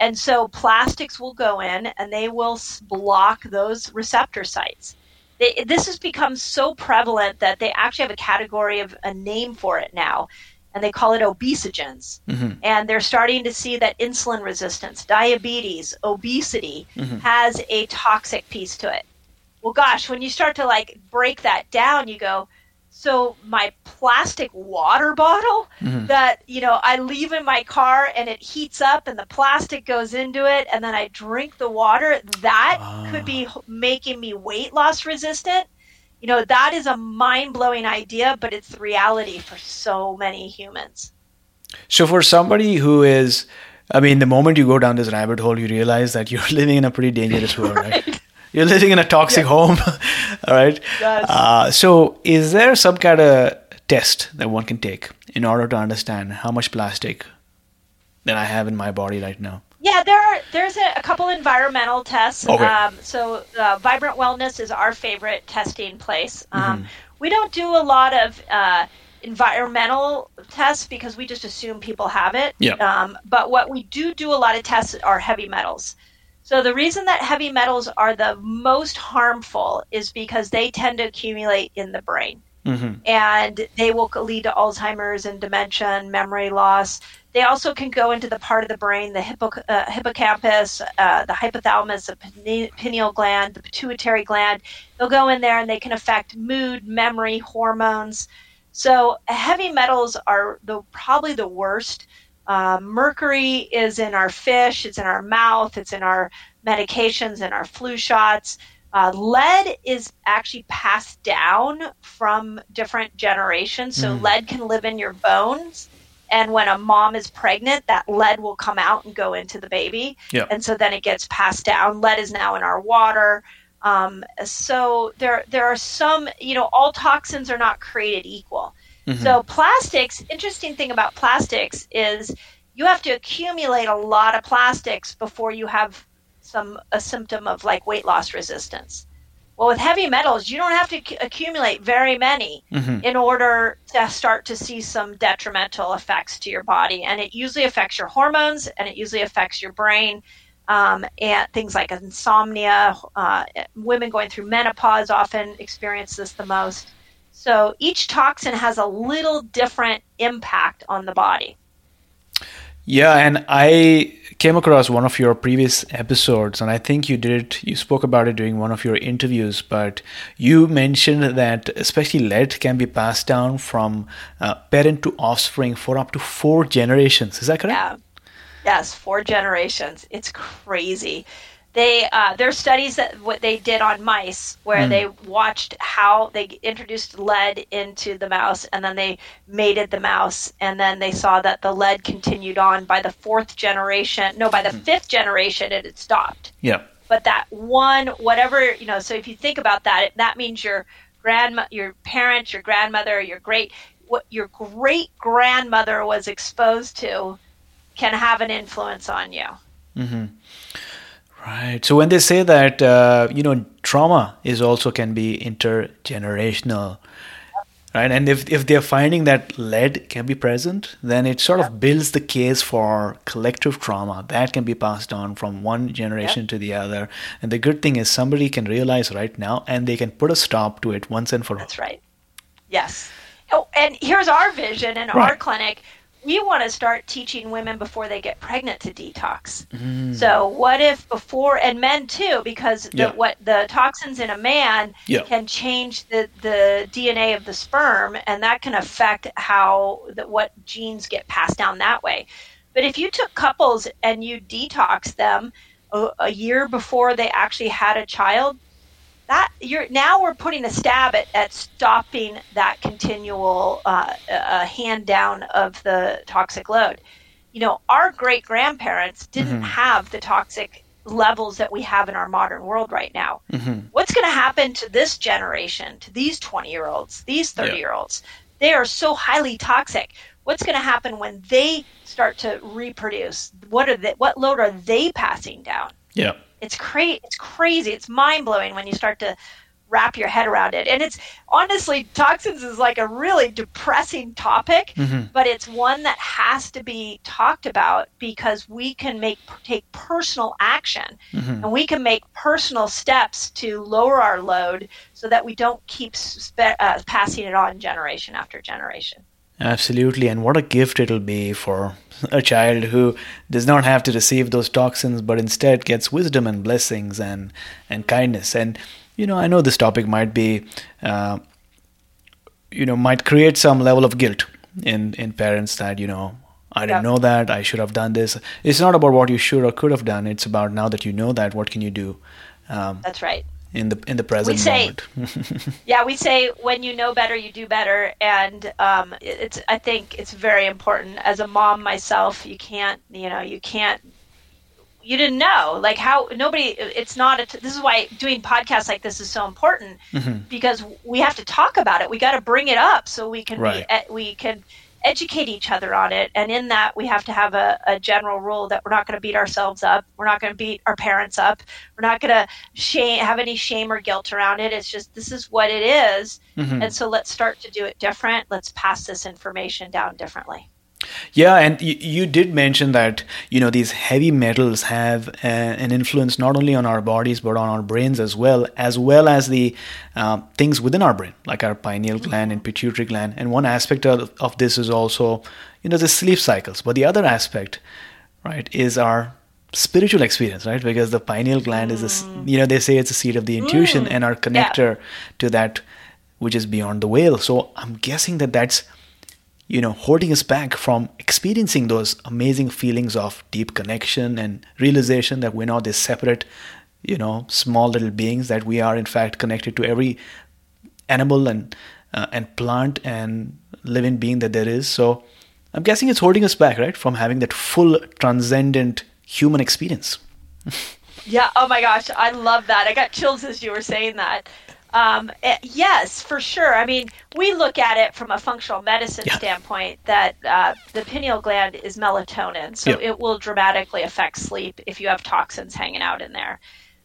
And so plastics will go in and they will block those receptor sites. They, this has become so prevalent that they actually have a category of a name for it now, and they call it obesogens. Mm-hmm. And they're starting to see that insulin resistance, diabetes, obesity mm-hmm. has a toxic piece to it well gosh when you start to like break that down you go so my plastic water bottle mm-hmm. that you know i leave in my car and it heats up and the plastic goes into it and then i drink the water that uh. could be making me weight loss resistant you know that is a mind-blowing idea but it's the reality for so many humans so for somebody who is I mean, the moment you go down this rabbit hole, you realize that you're *laughs* living in a pretty dangerous world, right? *laughs* right? You're living in a toxic yeah. home, *laughs* all right? Yes. Uh, so, is there some kind of test that one can take in order to understand how much plastic that I have in my body right now? Yeah, there are. There's a, a couple environmental tests. Okay. Um, so, uh, Vibrant Wellness is our favorite testing place. Um, mm-hmm. We don't do a lot of uh, environmental tests because we just assume people have it. Yeah. Um, but what we do do a lot of tests are heavy metals. So the reason that heavy metals are the most harmful is because they tend to accumulate in the brain. Mm-hmm. And they will lead to Alzheimer's and dementia and memory loss. They also can go into the part of the brain, the uh, hippocampus, uh, the hypothalamus, the pineal gland, the pituitary gland. They'll go in there and they can affect mood, memory, hormones. So heavy metals are the probably the worst. Uh, mercury is in our fish, it's in our mouth, it's in our medications, and our flu shots. Uh, lead is actually passed down from different generations. So, mm. lead can live in your bones. And when a mom is pregnant, that lead will come out and go into the baby. Yep. And so then it gets passed down. Lead is now in our water. Um, so there, there are some, you know, all toxins are not created equal. Mm-hmm. So plastics, interesting thing about plastics is you have to accumulate a lot of plastics before you have some a symptom of like weight loss resistance. Well, with heavy metals, you don't have to c- accumulate very many mm-hmm. in order to start to see some detrimental effects to your body. And it usually affects your hormones and it usually affects your brain. Um, and things like insomnia, uh, women going through menopause often experience this the most. So each toxin has a little different impact on the body. Yeah, and I came across one of your previous episodes, and I think you did, you spoke about it during one of your interviews, but you mentioned that especially lead can be passed down from uh, parent to offspring for up to four generations. Is that correct? Yeah. Yes, four generations. It's crazy they uh, there are studies that what they did on mice where mm. they watched how they introduced lead into the mouse and then they mated the mouse and then they saw that the lead continued on by the fourth generation no by the mm. fifth generation it had stopped yeah but that one whatever you know so if you think about that that means your grandma your parents your grandmother your great what your great grandmother was exposed to can have an influence on you mm-hmm. Right. So when they say that, uh, you know, trauma is also can be intergenerational, right? And if, if they're finding that lead can be present, then it sort of builds the case for collective trauma that can be passed on from one generation yep. to the other. And the good thing is somebody can realize right now and they can put a stop to it once and for all. That's right. Yes. Oh, and here's our vision in right. our clinic we want to start teaching women before they get pregnant to detox. Mm. So what if before and men too, because the, yeah. what the toxins in a man yeah. can change the the DNA of the sperm, and that can affect how the, what genes get passed down that way. But if you took couples and you detox them a, a year before they actually had a child, that you're now we're putting a stab at, at stopping that continual uh, uh, hand down of the toxic load. You know, our great grandparents didn't mm-hmm. have the toxic levels that we have in our modern world right now. Mm-hmm. What's going to happen to this generation, to these 20 year olds, these 30 year olds? They are so highly toxic. What's going to happen when they start to reproduce? What are they, what load are they passing down? Yeah it's crazy. It's crazy. It's mind blowing when you start to wrap your head around it. And it's honestly, toxins is like a really depressing topic, mm-hmm. but it's one that has to be talked about because we can make take personal action mm-hmm. and we can make personal steps to lower our load so that we don't keep spe- uh, passing it on generation after generation. Absolutely. And what a gift it'll be for a child who does not have to receive those toxins, but instead gets wisdom and blessings and, and kindness. And, you know, I know this topic might be, uh, you know, might create some level of guilt in, in parents that, you know, I didn't know that, I should have done this. It's not about what you should or could have done. It's about now that you know that, what can you do? Um, That's right in the in the present say, moment. *laughs* yeah, we say when you know better, you do better, and um, it's I think it's very important. As a mom myself, you can't you know you can't you didn't know like how nobody it's not a, this is why doing podcasts like this is so important mm-hmm. because we have to talk about it we got to bring it up so we can right. be, we can educate each other on it. And in that, we have to have a, a general rule that we're not going to beat ourselves up. We're not going to beat our parents up. We're not going to shame, have any shame or guilt around it. It's just this is what it is. Mm-hmm. And so let's start to do it different. Let's pass this information down differently. Yeah, and you, you did mention that you know these heavy metals have uh, an influence not only on our bodies but on our brains as well, as well as the uh, things within our brain, like our pineal gland and pituitary gland. And one aspect of, of this is also you know the sleep cycles. But the other aspect, right, is our spiritual experience, right? Because the pineal gland mm. is, a, mm. you know, they say it's a seat of the intuition mm. and our connector yeah. to that which is beyond the veil. So I'm guessing that that's you know, holding us back from experiencing those amazing feelings of deep connection and realization that we're not this separate, you know, small little beings, that we are in fact connected to every animal and uh, and plant and living being that there is. So I'm guessing it's holding us back, right, from having that full transcendent human experience. *laughs* yeah. Oh my gosh, I love that. I got chills as you were saying that. Um, eh, yes, for sure. I mean, we look at it from a functional medicine yeah. standpoint that uh, the pineal gland is melatonin, so yeah. it will dramatically affect sleep if you have toxins hanging out in there.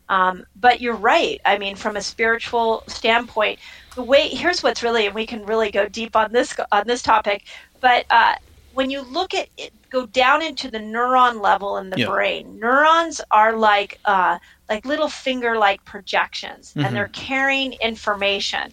Um, but you're right. I mean, from a spiritual standpoint, the way here's what's really, and we can really go deep on this on this topic. But uh, when you look at it, go down into the neuron level in the yeah. brain, neurons are like uh, like little finger like projections mm-hmm. and they're carrying information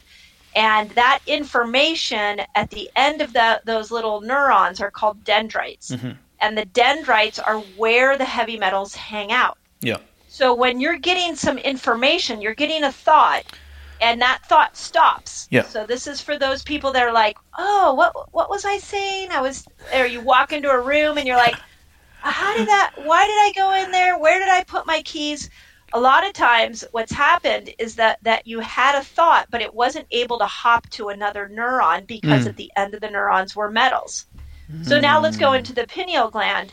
and that information at the end of the, those little neurons are called dendrites mm-hmm. and the dendrites are where the heavy metals hang out yeah so when you're getting some information you're getting a thought and that thought stops. Yeah. So this is for those people that are like, "Oh, what what was I saying?" I was or you walk into a room and you're like, "How did that why did I go in there? Where did I put my keys?" A lot of times what's happened is that that you had a thought but it wasn't able to hop to another neuron because mm. at the end of the neurons were metals mm. so now let's go into the pineal gland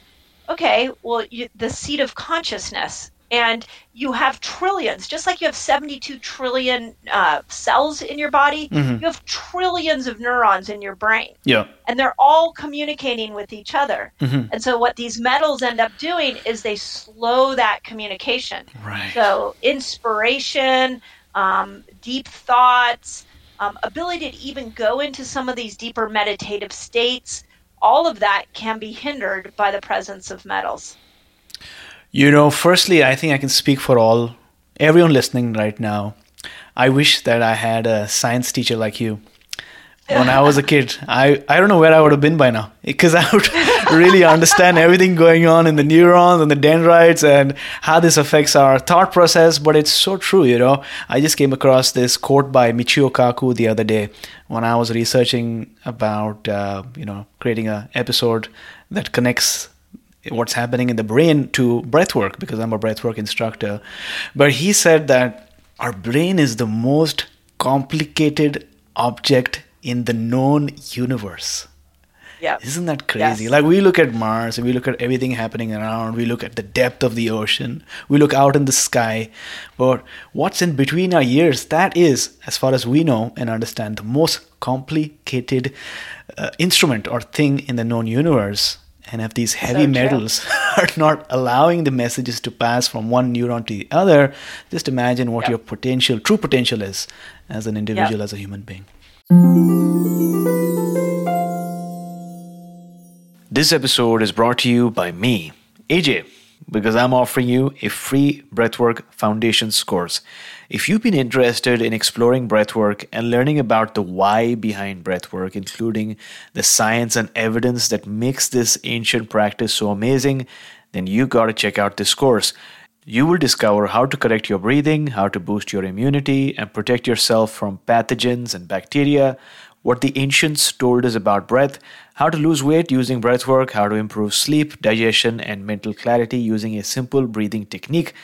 okay well you, the seat of consciousness and you have trillions just like you have 72 trillion uh, cells in your body mm-hmm. you have trillions of neurons in your brain. Yeah. And they're all communicating with each other. Mm-hmm. and so what these metals end up doing is they slow that communication. Right. So inspiration um, deep thoughts um, ability to even go into some of these deeper meditative states all of that can be hindered by the presence of metals you know, firstly, I think I can speak for all everyone listening right now. I wish that I had a science teacher like you. when I was a kid. I, I don't know where I would have been by now because I would *laughs* really understand everything going on in the neurons and the dendrites and how this affects our thought process. But it's so true, you know. I just came across this quote by Michio Kaku the other day when I was researching about, uh, you know, creating an episode that connects what's happening in the brain to breathwork because I'm a breathwork instructor. But he said that our brain is the most complicated object in the known universe. Yeah. Isn't that crazy? Yes. Like we look at Mars and we look at everything happening around, we look at the depth of the ocean, we look out in the sky, but what's in between our ears, that is, as far as we know and understand, the most complicated uh, instrument or thing in the known universe. And if these heavy So metals *laughs* are not allowing the messages to pass from one neuron to the other, just imagine what Yep. your potential, true potential is as an individual, as a human being. This episode is brought to you by me, AJ, because I'm offering you a free Breathwork Foundations course. If you've been interested in exploring breathwork and learning about the why behind breathwork, including the science and evidence that makes this ancient practice so amazing, then you got to check out this course. You will discover how to correct your breathing, how to boost your immunity, and protect yourself from pathogens and bacteria, what the ancients told us about breath, how to lose weight using breath work, how to improve sleep, digestion, and mental clarity using a simple breathing technique.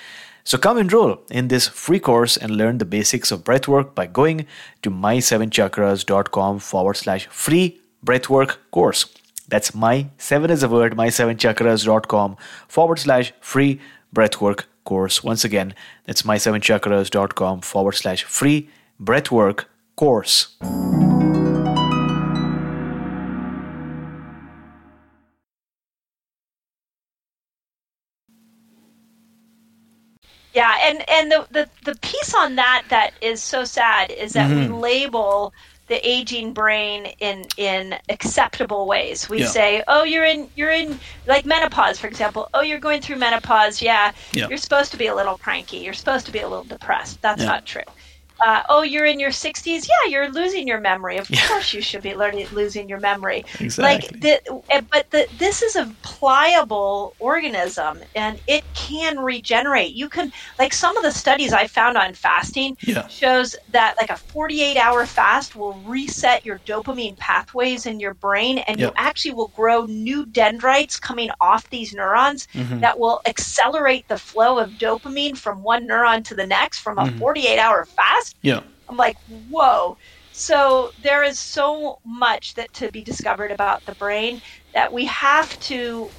So come enroll in this free course and learn the basics of breathwork by going to my7chakras.com forward slash free breathwork course. That's my seven is a word, my7chakras.com forward slash free breathwork course. Once again, that's my7chakras.com forward slash free breathwork course. Yeah, and and the, the the piece on that that is so sad is that Mm-hmm. we label the aging brain in in acceptable ways. We Yeah. say, "Oh, you're in you're in like menopause, for example. Oh, you're going through menopause. Yeah, Yeah. you're supposed to be a little cranky. You're supposed to be a little depressed. That's Yeah. not true." Uh, oh, you're in your 60s. Yeah, you're losing your memory. Of Yeah. course, you should be learning losing your memory. Exactly. Like, the, eh, but the, this is a pliable organism, and it can regenerate. You can, like, some of the studies I found on fasting Yeah. shows that like a 48 hour fast will reset your dopamine pathways in your brain, and you actually will grow new dendrites coming off these neurons Mm-hmm. that will accelerate the flow of dopamine from one neuron to the next from Mm-hmm. a 48 hour fast. Yeah. I'm like, whoa. So there is so much that to be discovered about the brain that we have to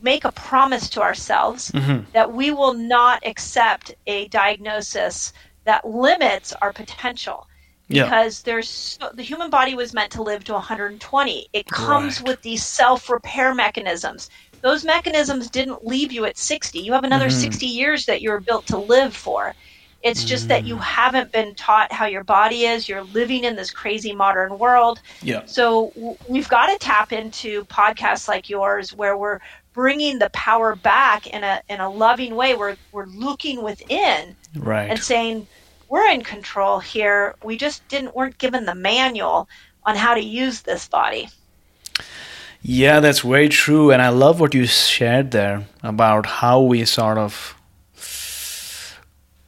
make a promise to ourselves Mm-hmm. that we will not accept a diagnosis that limits our potential Yeah. because there's so, the human body was meant to live to 120 it comes Right. with these self-repair mechanisms those mechanisms didn't leave you at 60 you have another Mm-hmm. 60 years that you're built to live for it's just that Mm. you haven't been taught how your body is you're living in this crazy modern world Yeah. so w- we've got to tap into podcasts like yours where we're bringing the power back in a in a loving way. We're we're looking within Right. and saying we're in control here. We just didn't weren't given the manual on how to use this body. Yeah, that's very true. And I love what you shared there about how we sort of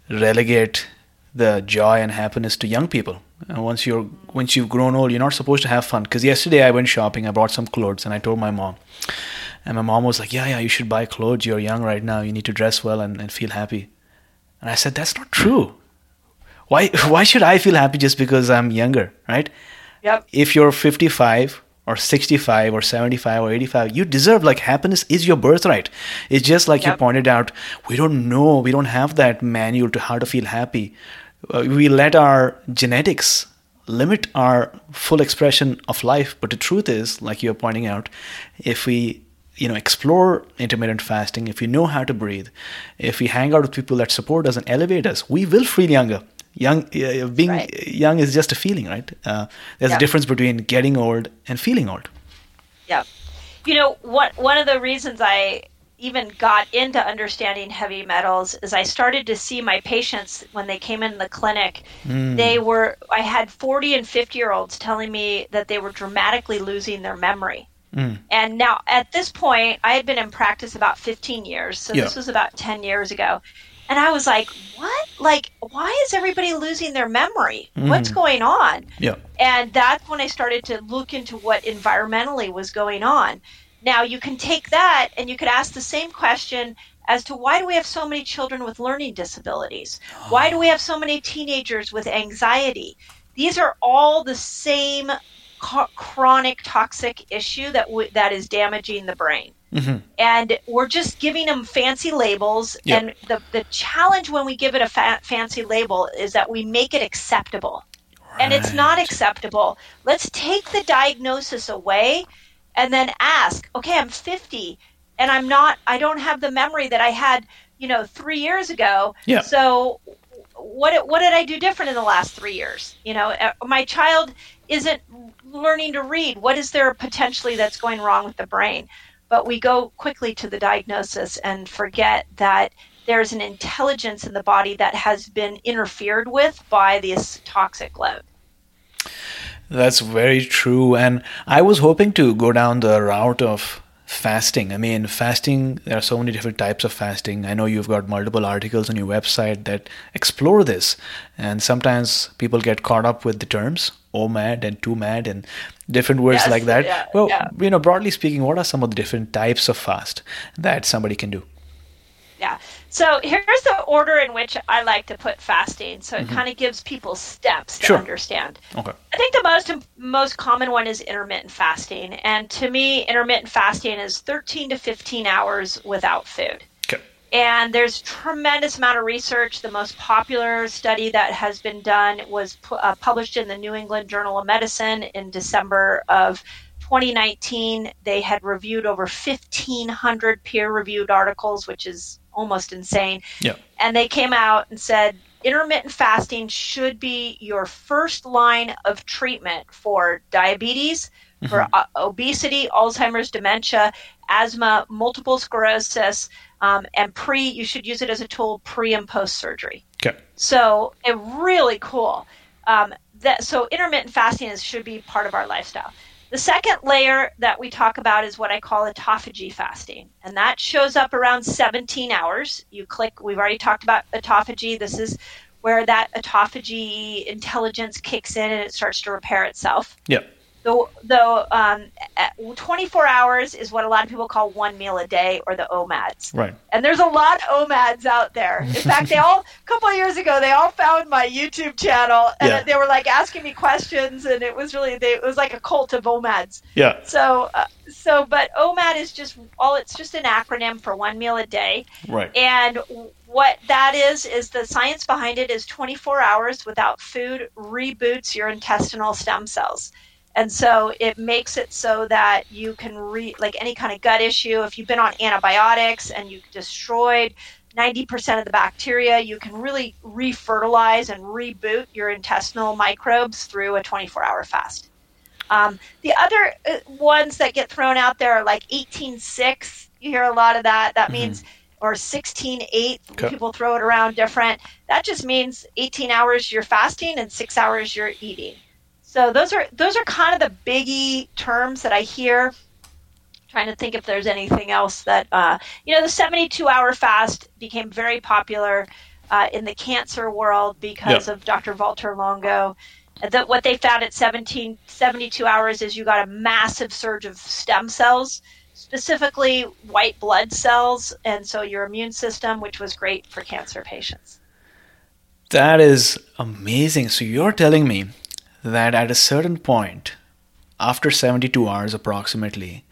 relegate the joy and happiness to young people. And once you're once you've grown old, you're not supposed to have fun. Because yesterday I went shopping, I bought some clothes, and I told my mom, and my mom was like, "Yeah, yeah, you should buy clothes. You're young right now. You need to dress well and, and feel happy." And I said, "That's not true. Why *laughs* why should I feel happy just because I'm younger, right?" Yep. if you're 55 or 65 or 75 or 85 you deserve like happiness is your birthright. It's just like you pointed out we don't know we don't have that manual to how to feel happy. Uh, we let our genetics limit our full expression of life but the truth is like you're pointing out if we you know explore intermittent fasting if we know how to breathe if we hang out with people that support us and elevate us we will feel younger young uh, being Right. young is just a feeling right uh, there's Yeah. a difference between getting old and feeling old Yeah. You know, what one of the reasons I even got into understanding heavy metals is I started to see my patients when they came in the clinic. Mm. They were, I had 40 and 50 year olds telling me that they were dramatically losing their memory. Mm. And now at this point, I had been in practice about 15 years. So Yeah. this was about 10 years ago. And I was like, what? Like, why is everybody losing their memory? What's mm-hmm. going on? Yeah. And that's when I started to look into what environmentally was going on. Now, you can take that and you could ask the same question as to why do we have so many children with learning disabilities? Why do we have so many teenagers with anxiety? These are all the same chronic toxic issue that w- that is damaging the brain. And we're just giving them fancy labels. Yep. And the, the challenge when we give it a fa- fancy label is that we make it acceptable and it's not acceptable. Let's take the diagnosis away and then ask, okay, I'm 50 and I'm not, I don't have the memory that I had, you know, three years ago. Yeah. So what, what did I do different in the last three years? You know, uh, my child isn't learning to read. What is there potentially that's going wrong with the brain? But we go quickly to the diagnosis and forget that there's an intelligence in the body that has been interfered with by this toxic load. That's very true. And I was hoping to go down the route of fasting. I mean, fasting, there are so many different types of fasting. I know you've got multiple articles on your website that explore this. And sometimes people get caught up with the terms Oh, OMAD and TUMAD and different words Yes, like that. yeah, well, yeah. you know, broadly speaking, what are some of the different types of fast that somebody can do? Yeah. So here's the order in which I like to put fasting, so it mm-hmm. kind of gives people steps to Sure. understand. Okay. I think the most most common one is intermittent fasting, and to me, intermittent fasting is 13 to 15 hours without food. And there's tremendous amount of research. The most popular study that has been done was pu- uh, published in the New England Journal of Medicine in December of 2019. They had reviewed over 1,500 peer-reviewed articles, which is almost insane. Yeah. And they came out and said intermittent fasting should be your first line of treatment for diabetes, for uh, obesity, Alzheimer's, dementia, asthma, multiple sclerosis, um, and pre. You should use it as a tool pre and post surgery. Okay. So it really cool. Um, that so intermittent fasting is, should be part of our lifestyle. The second layer that we talk about is what I call autophagy fasting, and that shows up around 17 hours. You click. We've already talked about autophagy. This is where that autophagy intelligence kicks in and it starts to repair itself. Yeah. Though, though um, 24 hours is what a lot of people call one meal a day or the OMADs. Right. And there's a lot of OMADs out there. In fact, they all, a *laughs* couple of years ago, they all found my YouTube channel and Yeah. they were like asking me questions, and it was really, they, it was like a cult of OMADs. Yeah. So, uh, so, but OMAD is just all, it's just an acronym for one meal a day. Right. And what that is, is the science behind it is 24 hours without food reboots your intestinal stem cells. And so it makes it so that you can re, like any kind of gut issue, if you've been on antibiotics and you've destroyed 90% of the bacteria, you can really refertilize and reboot your intestinal microbes through a 24 hour fast. Um, the other uh, ones that get thrown out there are like 18.6. You hear a lot of that. That means, or 16.8. Okay. People throw it around different. That just means 18 hours you're fasting and six hours you're eating. So those are those are kind of the biggie terms that I hear. Trying to think if there's anything else that uh, you know. The 72 hour fast became very popular uh, in the cancer world because Yep. of Dr. Walter Longo. That what they found at 17, 72 hours is you got a massive surge of stem cells, specifically white blood cells, and so your immune system, which was great for cancer patients. That is amazing. So you're telling me that at a certain point, after 72 hours approximately,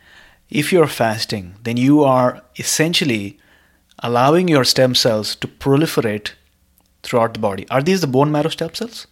if you're fasting, then you are essentially allowing your stem cells to proliferate throughout the body. Are these the bone marrow stem cells?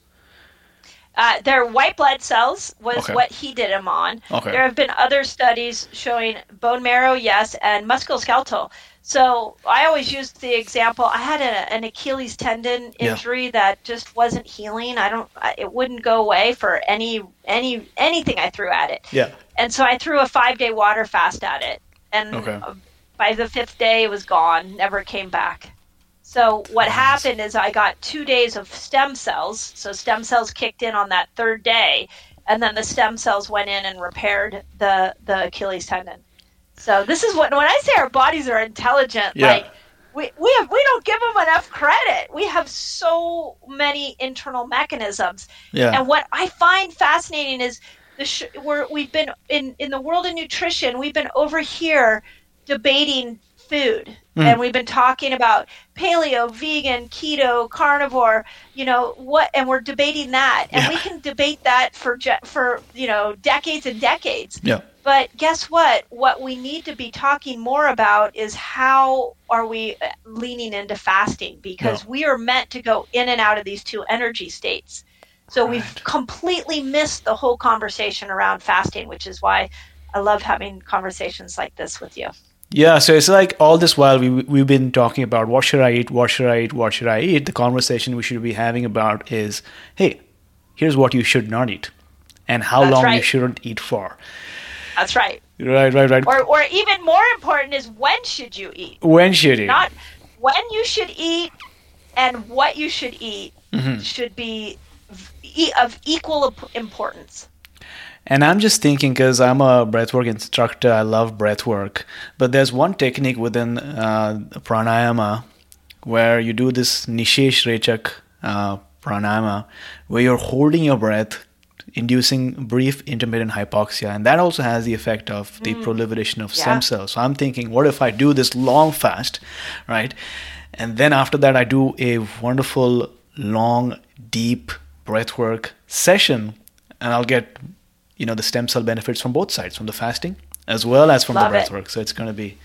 Uh, their white blood cells was Okay. what he did them on. Okay. There have been other studies showing bone marrow, yes, and musculoskeletal. So I always use the example. I had a, an Achilles tendon Yeah. injury that just wasn't healing. I don't. It wouldn't go away for any any anything I threw at it. Yeah. And so I threw a five day water fast at it. And Okay. uh, By the fifth day, it was gone, never came back. So what happened is I got two days of stem cells. So stem cells kicked in on that third day, and then the stem cells went in and repaired the the Achilles tendon. So this is what when I say our bodies are intelligent, Yeah. like we we have we don't give them enough credit. We have so many internal mechanisms. Yeah. And what I find fascinating is the sh- we're, we've been in in the world of nutrition. We've been over here debating food, hmm. and we've been talking about paleo, vegan, keto, carnivore. You know what? And we're debating that, and we can debate that for for you know decades and decades. Yeah. But guess what? What we need to be talking more about is how are we uh, leaning into fasting because Yeah. we are meant to go in and out of these two energy states. So we've completely missed the whole conversation around fasting, which is why I love having conversations like this with you. Yeah, so it's like all this while we we've been talking about what should I eat, what should I eat, what should I eat. The conversation we should be having about is, hey, here's what you should not eat, and how That's long you shouldn't eat for. That's right. Right, right, right. Or, or even more important is when should you eat? when should you? Not when you should eat and what you should eat Mm-hmm. should be of equal importance. And I'm just thinking because I'm a breathwork instructor, I love breathwork. But there's one technique within uh, pranayama where you do this Nishesh Rechak uh, pranayama, where you're holding your breath, inducing brief intermittent hypoxia. And that also has the effect of the hmm. proliferation of Yeah. stem cells. So I'm thinking, what if I do this long fast, right? And then after that, I do a wonderful, long, deep breathwork session, and I'll get, you know, the stem cell benefits from both sides, from the fasting as well as from Love the breathwork. So it's going to be,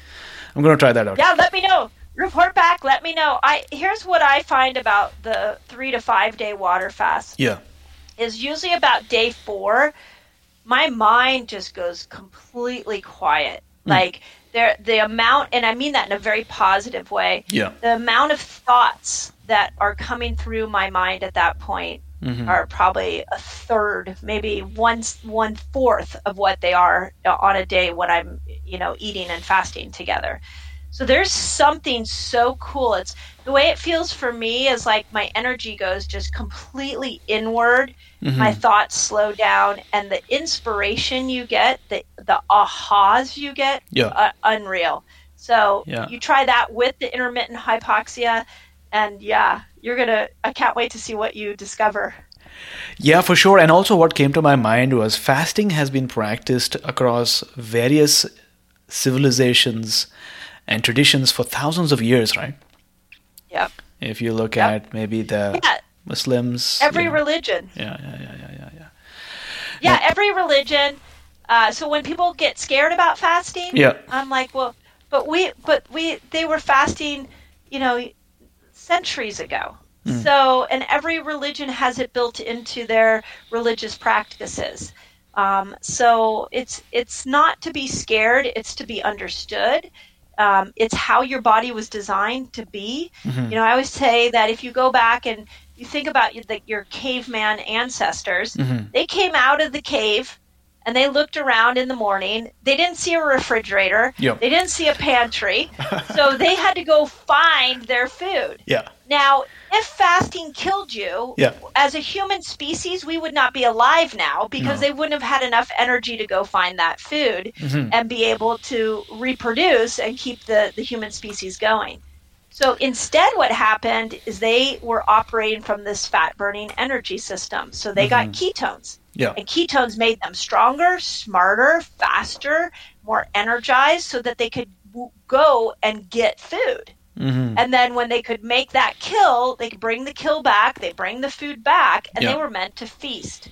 I'm going to try that out. Yeah, let me know. Report back. Let me know. I here's what I find about the three to five day water fast. Yeah. Is usually about day four, my mind just goes completely quiet. Hmm. Like there, the amount, and I mean that in a very positive way. Yeah. The amount of thoughts that are coming through my mind at that point Mm-hmm. are probably a third, maybe one one fourth of what they are on a day when I'm, you know, eating and fasting together. So there's something so cool. It's the way it feels for me is like my energy goes just completely inward. Mm-hmm. My thoughts slow down, and the inspiration you get, the the ahas you get, Yeah. uh, unreal. So Yeah. you try that with the intermittent hypoxia, and yeah, you're gonna. I can't wait to see what you discover. Yeah, for sure. And also, what came to my mind was fasting has been practiced across various civilizations and traditions for thousands of years, right? Yeah. If you look Yep. at maybe the Yeah. Muslims, Every you know. religion. yeah, yeah, yeah, yeah, yeah, yeah. Yeah, every religion. Uh, so when people get scared about fasting, Yeah. I'm like, well, but we, but we, they were fasting, you know, centuries ago. Hmm. So, and every religion has it built into their religious practices. Um, so it's it's not to be scared; it's to be understood. Um, it's how your body was designed to be. Mm-hmm. You know, I always say that if you go back and you think about your, the, your caveman ancestors, Mm-hmm. they came out of the cave and they looked around in the morning. They didn't see a refrigerator. Yep. They didn't see a pantry. *laughs* so they had to go find their food. Yeah. Now, if fasting killed you, Yeah. as a human species, we would not be alive now because No. they wouldn't have had enough energy to go find that food Mm-hmm. and be able to reproduce and keep the, the human species going. So instead, what happened is they were operating from this fat burning energy system. So they got ketones. Yeah. And ketones made them stronger, smarter, faster, more energized so that they could go and get food. Mm-hmm. And then when they could make that kill, they could bring the kill back, they bring the food back, and Yeah. they were meant to feast.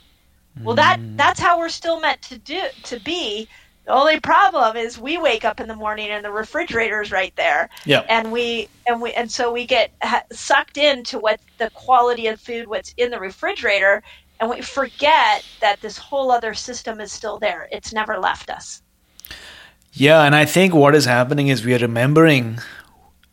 Well, that that's how we're still meant to do to be. The only problem is we wake up in the morning and the refrigerator's right there, Yeah. and we and we and so we get sucked into what the quality of food, what's in the refrigerator, and we forget that this whole other system is still there. It's never left us. Yeah, and I think what is happening is we are remembering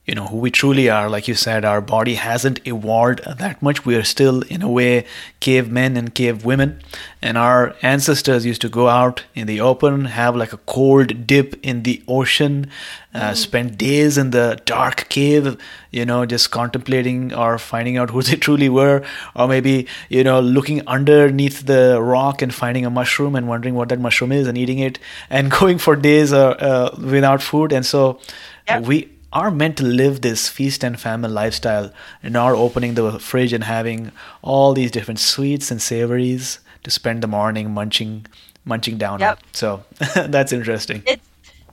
you know who we truly are like you said our body hasn't evolved that much we are still in a way cave men and cave women and our ancestors used to go out in the open have like a cold dip in the ocean uh, mm. spend days in the dark cave you know just contemplating or finding out who they *laughs* truly were or maybe you know looking underneath the rock and finding a mushroom and wondering what that mushroom is and eating it and *laughs* going for days uh, uh, without food and so yep. we are meant to live this feast and famine lifestyle and are opening the fridge and having all these different sweets and savories to spend the morning munching munching down yep. on. So *laughs* that's interesting. It's,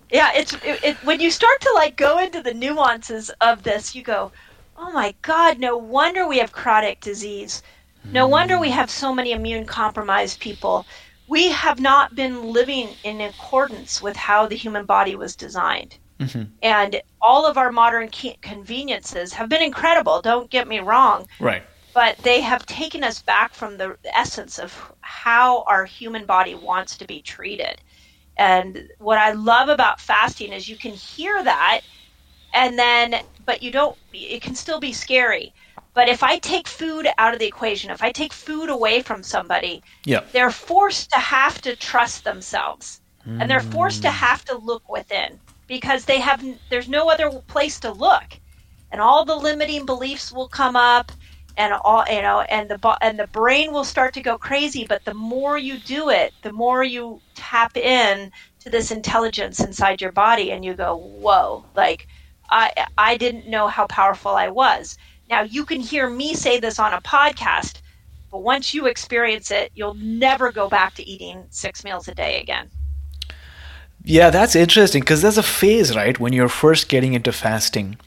yeah, it's it, it, when you start to like go into the nuances of this, you go, "Oh my god, no wonder we have chronic disease. No mm. wonder we have so many immune compromised people." We have not been living in accordance with how the human body was designed. Mm-hmm. And all of our modern conveniences have been incredible, don't get me wrong. Right. But they have taken us back from the essence of how our human body wants to be treated. And what I love about fasting is you can hear that and then but you don't it can still be scary. But if I take food out of the equation, if I take food away from somebody, yeah. they're forced to have to trust themselves. Mm. And they're forced to mm. have to look within because they have there's no other place to look. And all the limiting beliefs will come up and all you know and the and the brain will start to go crazy. But the more you do it the more you tap in to this intelligence inside your body and you go whoa like i i didn't know how powerful i was. Now you can hear me say this on a podcast but once you experience it you'll never go back to eating six meals a day again yeah, that's interesting because there's a phase, right, when you're first getting into fasting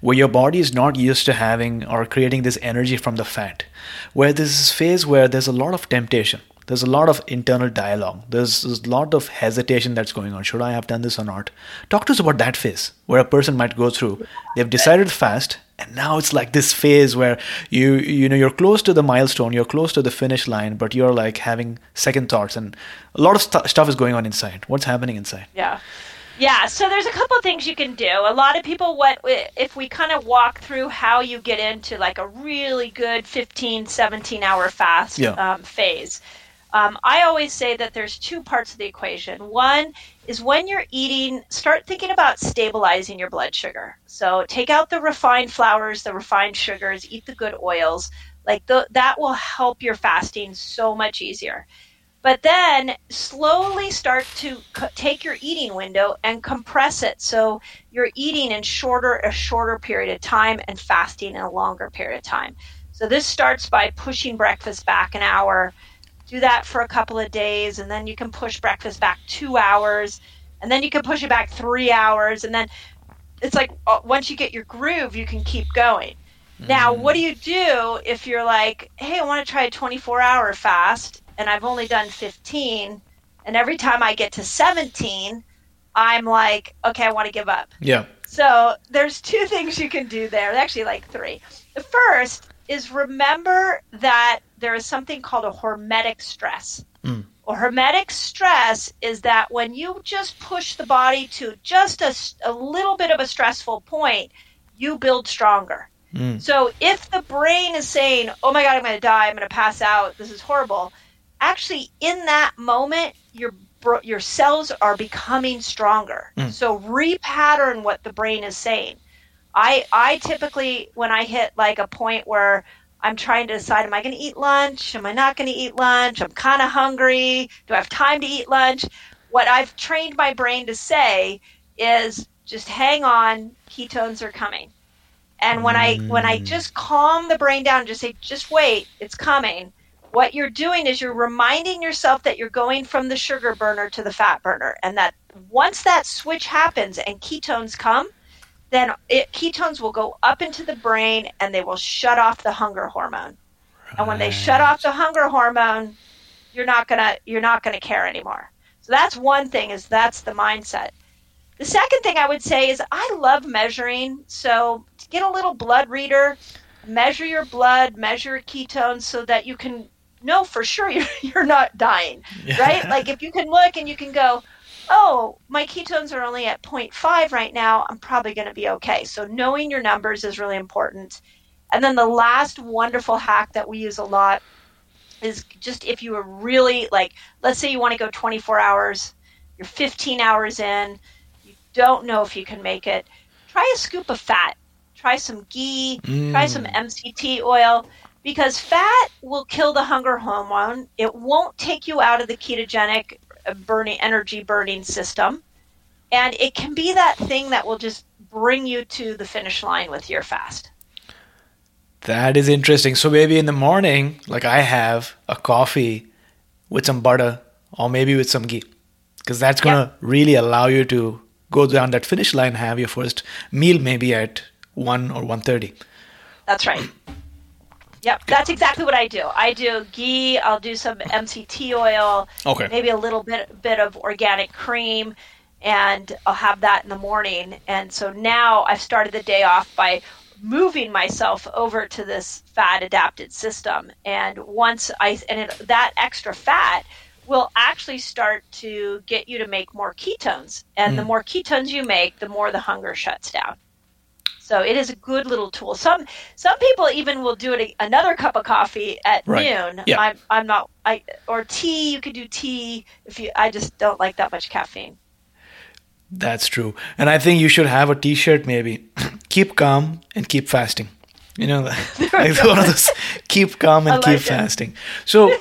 where your body is not used to having or creating this energy from the fat. Where there's this phase where there's a lot of temptation. There's a lot of internal dialogue. There's a lot of hesitation that's going on. Should I have done this or not? Talk to us about that phase where a person might go through. They've decided fast, and now it's like this phase where you you know you're close to the milestone, you're close to the finish line, but you're like having second thoughts, and a lot of st- stuff is going on inside. What's happening inside? Yeah. Yeah, so there's a couple things you can do. A lot of people what if we kind of walk through how you get into like a really good 15 17 hour fast yeah. um, phase. Um, I always say that there's two parts of the equation. One is when you're eating, start thinking about stabilizing your blood sugar. So take out the refined flours, the refined sugars, eat the good oils. Like the, that will help your fasting so much easier. But then slowly start to take your eating window and compress it. So you're eating in shorter a shorter period of time and fasting in a longer period of time. So this starts by pushing breakfast back an hour. Do that for a couple of days, and then you can push breakfast back two hours, and then you can push it back three hours, and then it's like uh, once you get your groove, you can keep going. Now, what do you do if you're like, hey, I want to try a 24 hour fast and I've only done 15 and every time I get to 17 I'm like okay I want to give up. Yeah. So there's two *laughs* things you can do there. Actually like three. The first is remember that there is something called a hormetic stress. Mm. A hormetic stress is that when you just push the body to just a, a little bit of a stressful point, you build stronger. Mm. So if the brain is saying, "Oh my god, I'm going to die. I'm going to pass out. This is horrible," actually in that moment your your cells are becoming stronger. Mm. So repattern what the brain is saying. I I typically when I hit like a point where I'm trying to decide am I going to eat lunch? Am I not going to eat lunch? I'm kind of hungry. Do I have time to eat lunch? What I've trained my brain to say is just hang on, ketones are coming. And when I when I mm. just calm the brain down, and just say just wait, it's coming what you're doing is you're reminding yourself that you're going from the sugar burner to the fat burner and that once that switch happens and ketones come then it, ketones will go up into the brain and they will shut off the hunger hormone right. and when they shut off the hunger hormone you're not gonna you're not gonna care anymore so that's one thing is that's the mindset the second thing i would say is i love measuring so get a little blood reader measure your blood measure ketones so that you can know for sure you're, *laughs* you're not dying, yeah. right? Like if you can look and you can go, oh, my ketones are only at 0.5 right now, I'm probably going to be okay. So knowing your numbers is really important. And then the last wonderful hack that we use a lot is just if you are really like, let's say you want to go 24 hours, you're 15 hours in, you don't know if you can make it, try a scoop of fat. Try some ghee, mm. try some MCT oil because fat will kill the hunger hormone. It won't take you out of the ketogenic burning energy burning system. And it can be that thing that will just bring you to the finish line with your fast. That is interesting. So maybe in the morning, like I have a coffee with some butter or maybe with some ghee. Because that's going to yep. really allow you to go down that finish line have your first meal maybe at 1 or 1.30. That's right. Yep, that's exactly what I do. I do ghee. I'll do some MCT oil. Okay. Maybe a little bit bit of organic cream, and I'll have that in the morning. And so now I've started the day off by moving myself over to this fat adapted system. And once I and it, that extra fat will actually start to get you to make more ketones. And mm. the more ketones you make, the more the hunger shuts down. So it is a good little tool. Some some people even will do it another cup of coffee at right. noon. Yeah. I'm I'm not I or tea. You could do tea if you. I just don't like that much caffeine. That's true, and I think you should have a T-shirt. Maybe *clears throat* keep calm and keep fasting. You know, *laughs* *laughs* like one of those *laughs* keep calm and like keep it. fasting. So,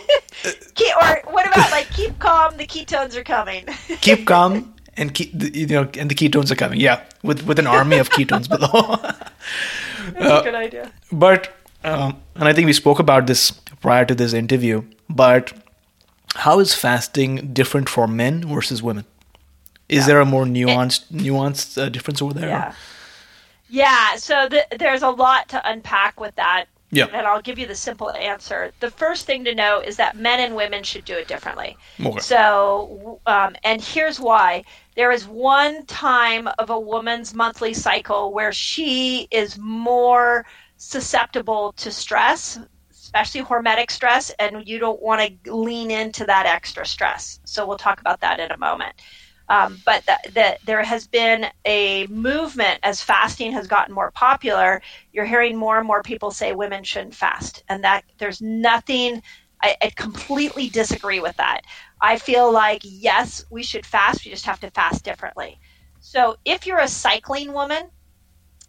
keep, or what about like keep calm? The ketones are coming. keep calm and ke- you know, and the ketones are coming. Yeah, with with an army of ketones below. *laughs* That's uh, a good idea. But um, and I think we spoke about this prior to this interview. But how is fasting different for men versus women? Is yeah. there a more nuanced it, nuanced uh, difference over there? Yeah. Yeah. So the, there's a lot to unpack with that. Yeah. And I'll give you the simple answer. The first thing to know is that men and women should do it differently. Okay. So, um, and here's why there is one time of a woman's monthly cycle where she is more susceptible to stress, especially hormetic stress, and you don't want to lean into that extra stress. So we'll talk about that in a moment. Um, but that the, there has been a movement as fasting has gotten more popular. You're hearing more and more people say women shouldn't fast, and that there's nothing. I, I completely disagree with that. I feel like, yes, we should fast. We just have to fast differently. So if you're a cycling woman,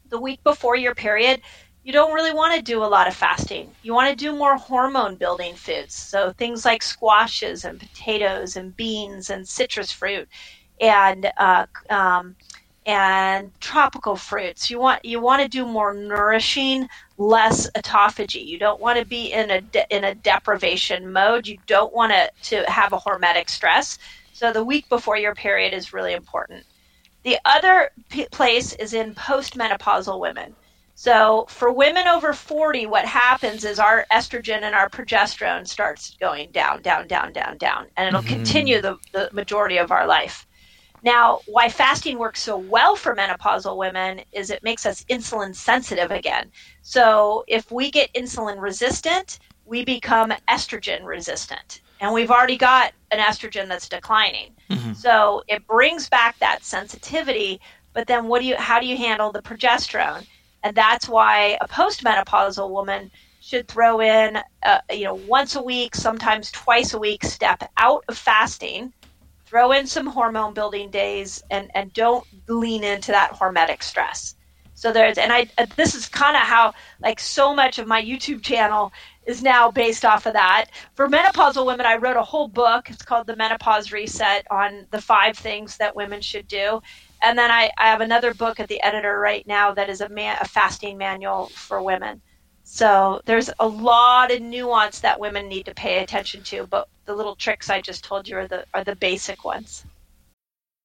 the week before your period, you don't really want to do a lot of fasting. You want to do more hormone building foods. So things like squashes and potatoes and beans and citrus fruit and uh, um, and tropical fruits. You want you want to do more nourishing, less autophagy. You don't want to be in a de- in a deprivation mode. You don't want to to have a hormetic stress. So the week before your period is really important. The other p- place is in postmenopausal women. So for women over 40, what happens is our estrogen and our progesterone starts going down, down, down, down, down, and it'll mm-hmm. continue the, the majority of our life. Now, why fasting works so well for menopausal women is it makes us insulin sensitive again. So if we get insulin resistant, we become estrogen resistant. And we've already got an estrogen that's declining. Mm-hmm. So it brings back that sensitivity, but then what do you how do you handle the progesterone? And that's why a postmenopausal woman should throw in uh, you know once a week, sometimes twice a week step out of fasting throw in some hormone building days and and don't lean into that hormetic stress. So there's and i this is kind of how like so much of my youtube channel is now based off of that. For menopausal women i wrote a whole book. It's called the menopause reset on the five things that women should do. And then i, I have another book at the editor right now that is a, man, a fasting manual for women so there's a lot of nuance that women need to pay attention to, but the little tricks I just told you are the are the basic ones.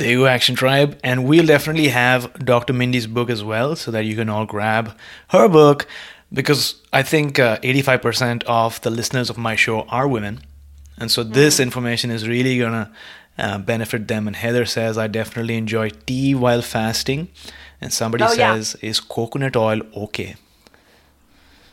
You go, Action Tribe. And we'll definitely have Dr. Mindy's book as well so that you can all grab her book because I think uh, 85% of the listeners of my show are women. And so this mm-hmm. information is really going to uh, benefit them. And Heather says, I definitely enjoy tea while fasting. And somebody oh, says, yeah. is coconut oil okay?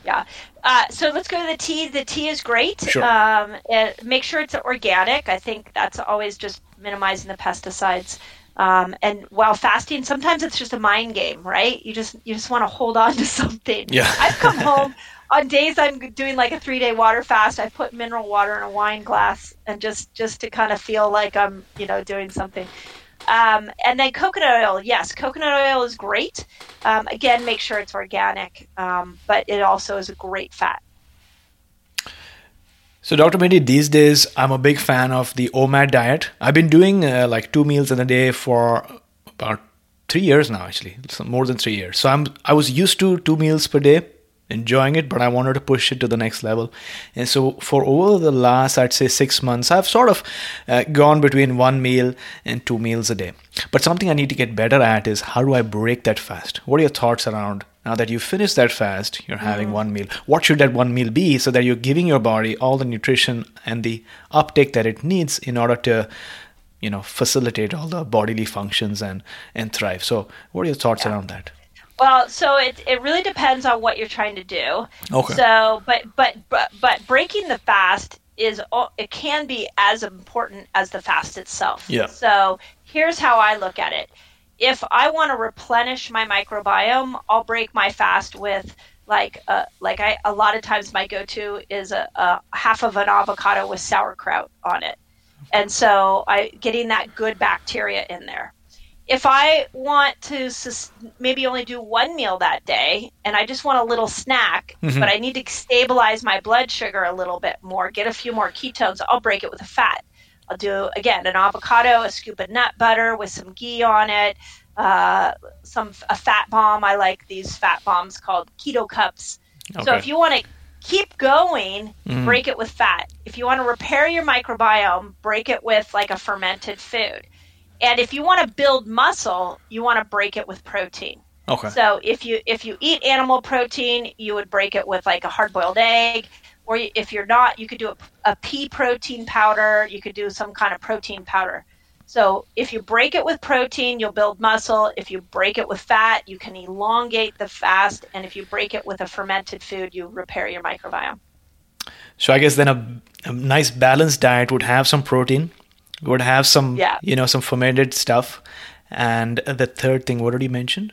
Yeah. Uh, so let's go to the tea. The tea is great. Sure. Um, make sure it's organic. I think that's always just minimizing the pesticides. Um, and while fasting, sometimes it's just a mind game, right? You just you just want to hold on to *laughs* something. Yeah. I've come *laughs* home on days I'm doing like a three day water fast. I put mineral water in a wine glass and just just to kind of feel like I'm you know doing something. Um, and then coconut oil, yes, coconut oil is great. Um, again, make sure it's organic, um, but it also is a great fat. So, Dr. Mindy, these days I'm a big fan of the OMAD diet. I've been doing uh, like two meals in a day for about three years now, actually, more than three years. So I'm I was used to two meals per day, enjoying it, but I wanted to push it to the next level. And so for over the last, I'd say six months, I've sort of uh, gone between one meal and two meals a day. But something I need to get better at is how do I break that fast? What are your thoughts around now that you finish that fast, you're having mm. one meal. What should that one meal be so that you're giving your body all the nutrition and the uptake that it needs in order to, you know, facilitate all the bodily functions and and thrive. So, what are your thoughts yeah. around that? Well, so it it really depends on what you're trying to do. Okay. So, but but but but breaking the fast is it can be as important as the fast itself. Yeah. So here's how I look at it if I want to replenish my microbiome, I'll break my fast with like uh, like I a lot of times my go-to is a, a half of an avocado with sauerkraut on it, and so I getting that good bacteria in there. If I want to sus- maybe only do one meal that day, and I just want a little snack, mm-hmm. but I need to stabilize my blood sugar a little bit more, get a few more ketones, I'll break it with a fat. I'll do again an avocado, a scoop of nut butter with some ghee on it, uh, some a fat bomb. I like these fat bombs called keto cups. Okay. So if you want to keep going, mm. break it with fat. If you want to repair your microbiome, break it with like a fermented food. And if you want to build muscle, you want to break it with protein. Okay. So if you if you eat animal protein, you would break it with like a hard boiled egg or if you're not, you could do a, a pea protein powder. You could do some kind of protein powder. So if you break it with protein, you'll build muscle. If you break it with fat, you can elongate the fast. And if you break it with a fermented food, you repair your microbiome. So I guess then a, a nice balanced diet would have some protein, would have some, yeah. you know, some fermented stuff. And the third thing, what did you mention?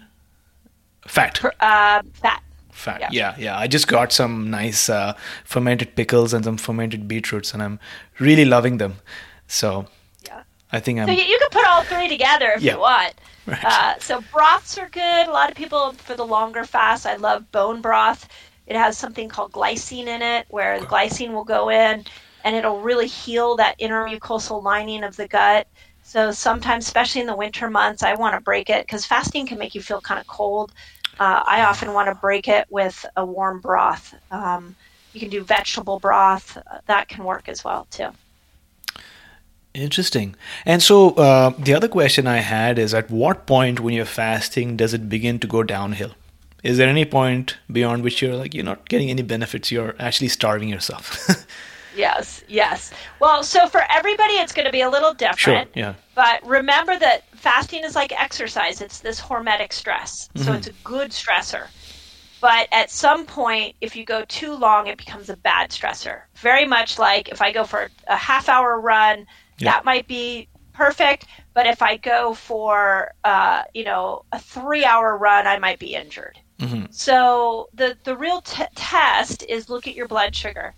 Fat. Uh, fat fat. Yeah. yeah, yeah. I just got some nice uh, fermented pickles and some fermented beetroots, and I'm really loving them. So yeah, I think I'm. So you, you can put all three together if yeah. you want. Right. Uh, so broths are good. A lot of people for the longer fast. I love bone broth. It has something called glycine in it, where the glycine will go in, and it'll really heal that inner mucosal lining of the gut. So sometimes, especially in the winter months, I want to break it because fasting can make you feel kind of cold. Uh, I often want to break it with a warm broth. Um, you can do vegetable broth. That can work as well too. Interesting. And so uh, the other question I had is at what point when you're fasting does it begin to go downhill? Is there any point beyond which you're like, you're not getting any benefits, you're actually starving yourself? *laughs* yes, yes. Well, so for everybody, it's going to be a little different. Sure, yeah. But remember that fasting is like exercise, it's this hormetic stress. Mm-hmm. So it's a good stressor. But at some point, if you go too long, it becomes a bad stressor. Very much like if I go for a half hour run, yeah. that might be perfect. But if I go for, uh, you know, a three hour run, I might be injured. Mm-hmm. So the, the real t- test is look at your blood sugar.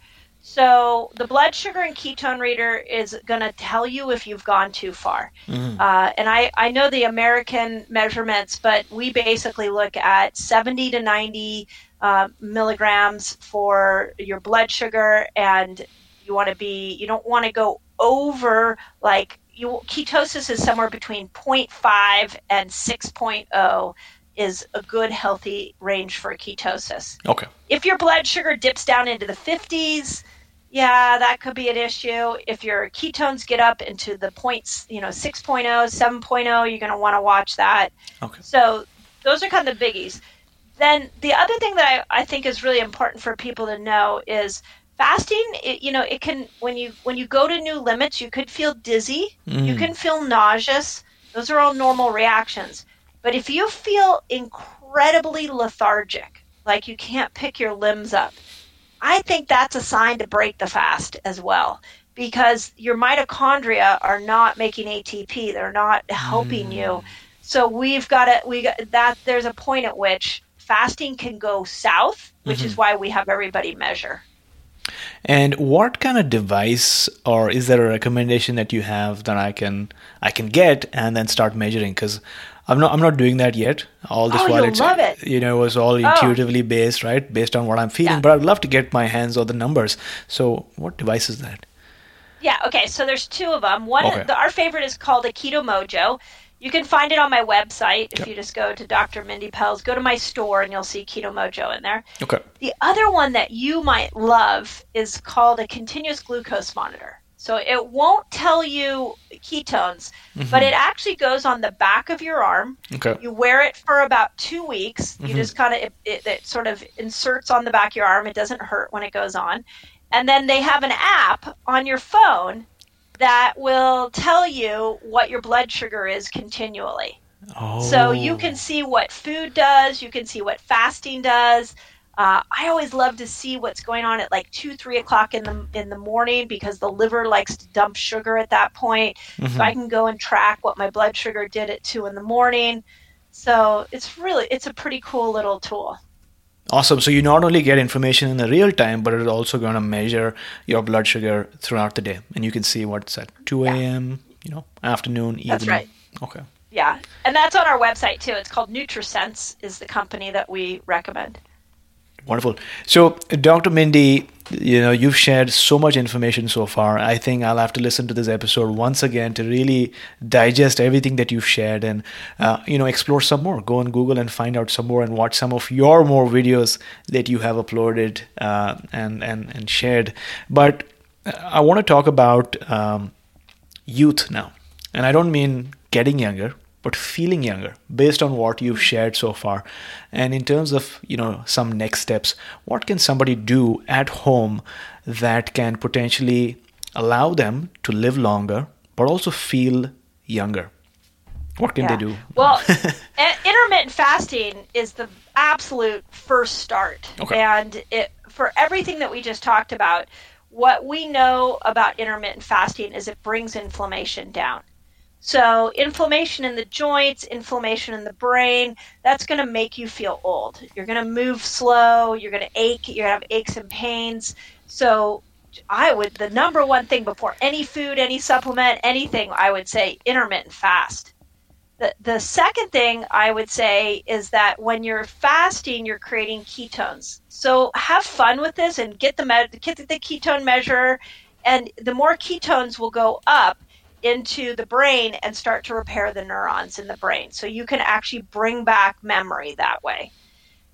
So the blood sugar and ketone reader is going to tell you if you've gone too far. Mm. Uh, and I, I know the American measurements, but we basically look at 70 to 90 uh, milligrams for your blood sugar, and you want to be you don't want to go over like you ketosis is somewhere between 0.5 and 6.0 is a good healthy range for ketosis. Okay. If your blood sugar dips down into the 50s, yeah, that could be an issue. If your ketones get up into the points, you know, 6.0, 7.0, you're going to want to watch that. Okay. So those are kind of the biggies. Then the other thing that I, I think is really important for people to know is fasting it, you know it can when you when you go to new limits you could feel dizzy mm. you can feel nauseous those are all normal reactions but if you feel incredibly lethargic like you can't pick your limbs up I think that's a sign to break the fast as well because your mitochondria are not making ATP. They're not helping mm. you. So we've got to we got that there's a point at which fasting can go south, which mm-hmm. is why we have everybody measure. And what kind of device or is there a recommendation that you have that I can I can get and then start measuring cuz I'm not I'm not doing that yet. All this oh, while it's it. you know it was all oh. intuitively oh. based, right? Based on what I'm feeling. Yeah. But I'd love to get my hands on the numbers. So what device is that? Yeah. Okay. So there's two of them. One, okay. the, our favorite is called a Keto Mojo. You can find it on my website if yep. you just go to Dr. Mindy Pelz. Go to my store and you'll see Keto Mojo in there. Okay. The other one that you might love is called a continuous glucose monitor. So it won't tell you ketones, mm-hmm. but it actually goes on the back of your arm. Okay. You wear it for about two weeks. Mm-hmm. You just kind of it, it, it, sort of inserts on the back of your arm. It doesn't hurt when it goes on. And then they have an app on your phone that will tell you what your blood sugar is continually. Oh. So you can see what food does. You can see what fasting does. Uh, I always love to see what's going on at like two, three o'clock in the in the morning because the liver likes to dump sugar at that point. Mm-hmm. So I can go and track what my blood sugar did at two in the morning. So it's really it's a pretty cool little tool. Awesome. So you not only get information in the real time, but it's also going to measure your blood sugar throughout the day, and you can see what's at two a.m. Yeah. You know, afternoon, evening. That's right. Okay. Yeah, and that's on our website too. It's called NutriSense is the company that we recommend. Wonderful. So, Dr. Mindy, you know, you've shared so much information so far. I think I'll have to listen to this episode once again to really digest everything that you've shared and, uh, you know, explore some more. Go on Google and find out some more and watch some of your more videos that you have uploaded uh, and, and, and shared. But I want to talk about um, youth now. And I don't mean getting younger, but feeling younger based on what you've shared so far. And in terms of you know some next steps what can somebody do at home that can potentially allow them to live longer but also feel younger? What can yeah. they do? Well *laughs* intermittent fasting is the absolute first start. Okay. and it for everything that we just talked about what we know about intermittent fasting is it brings inflammation down so, inflammation in the joints, inflammation in the brain, that's going to make you feel old. You're going to move slow, you're going to ache, you're going to have aches and pains. So, I would, the number one thing before any food, any supplement, anything, I would say intermittent fast. The, the second thing I would say is that when you're fasting, you're creating ketones. So have fun with this and get the, get the ketone measure, and the more ketones will go up, into the brain and start to repair the neurons in the brain. So you can actually bring back memory that way.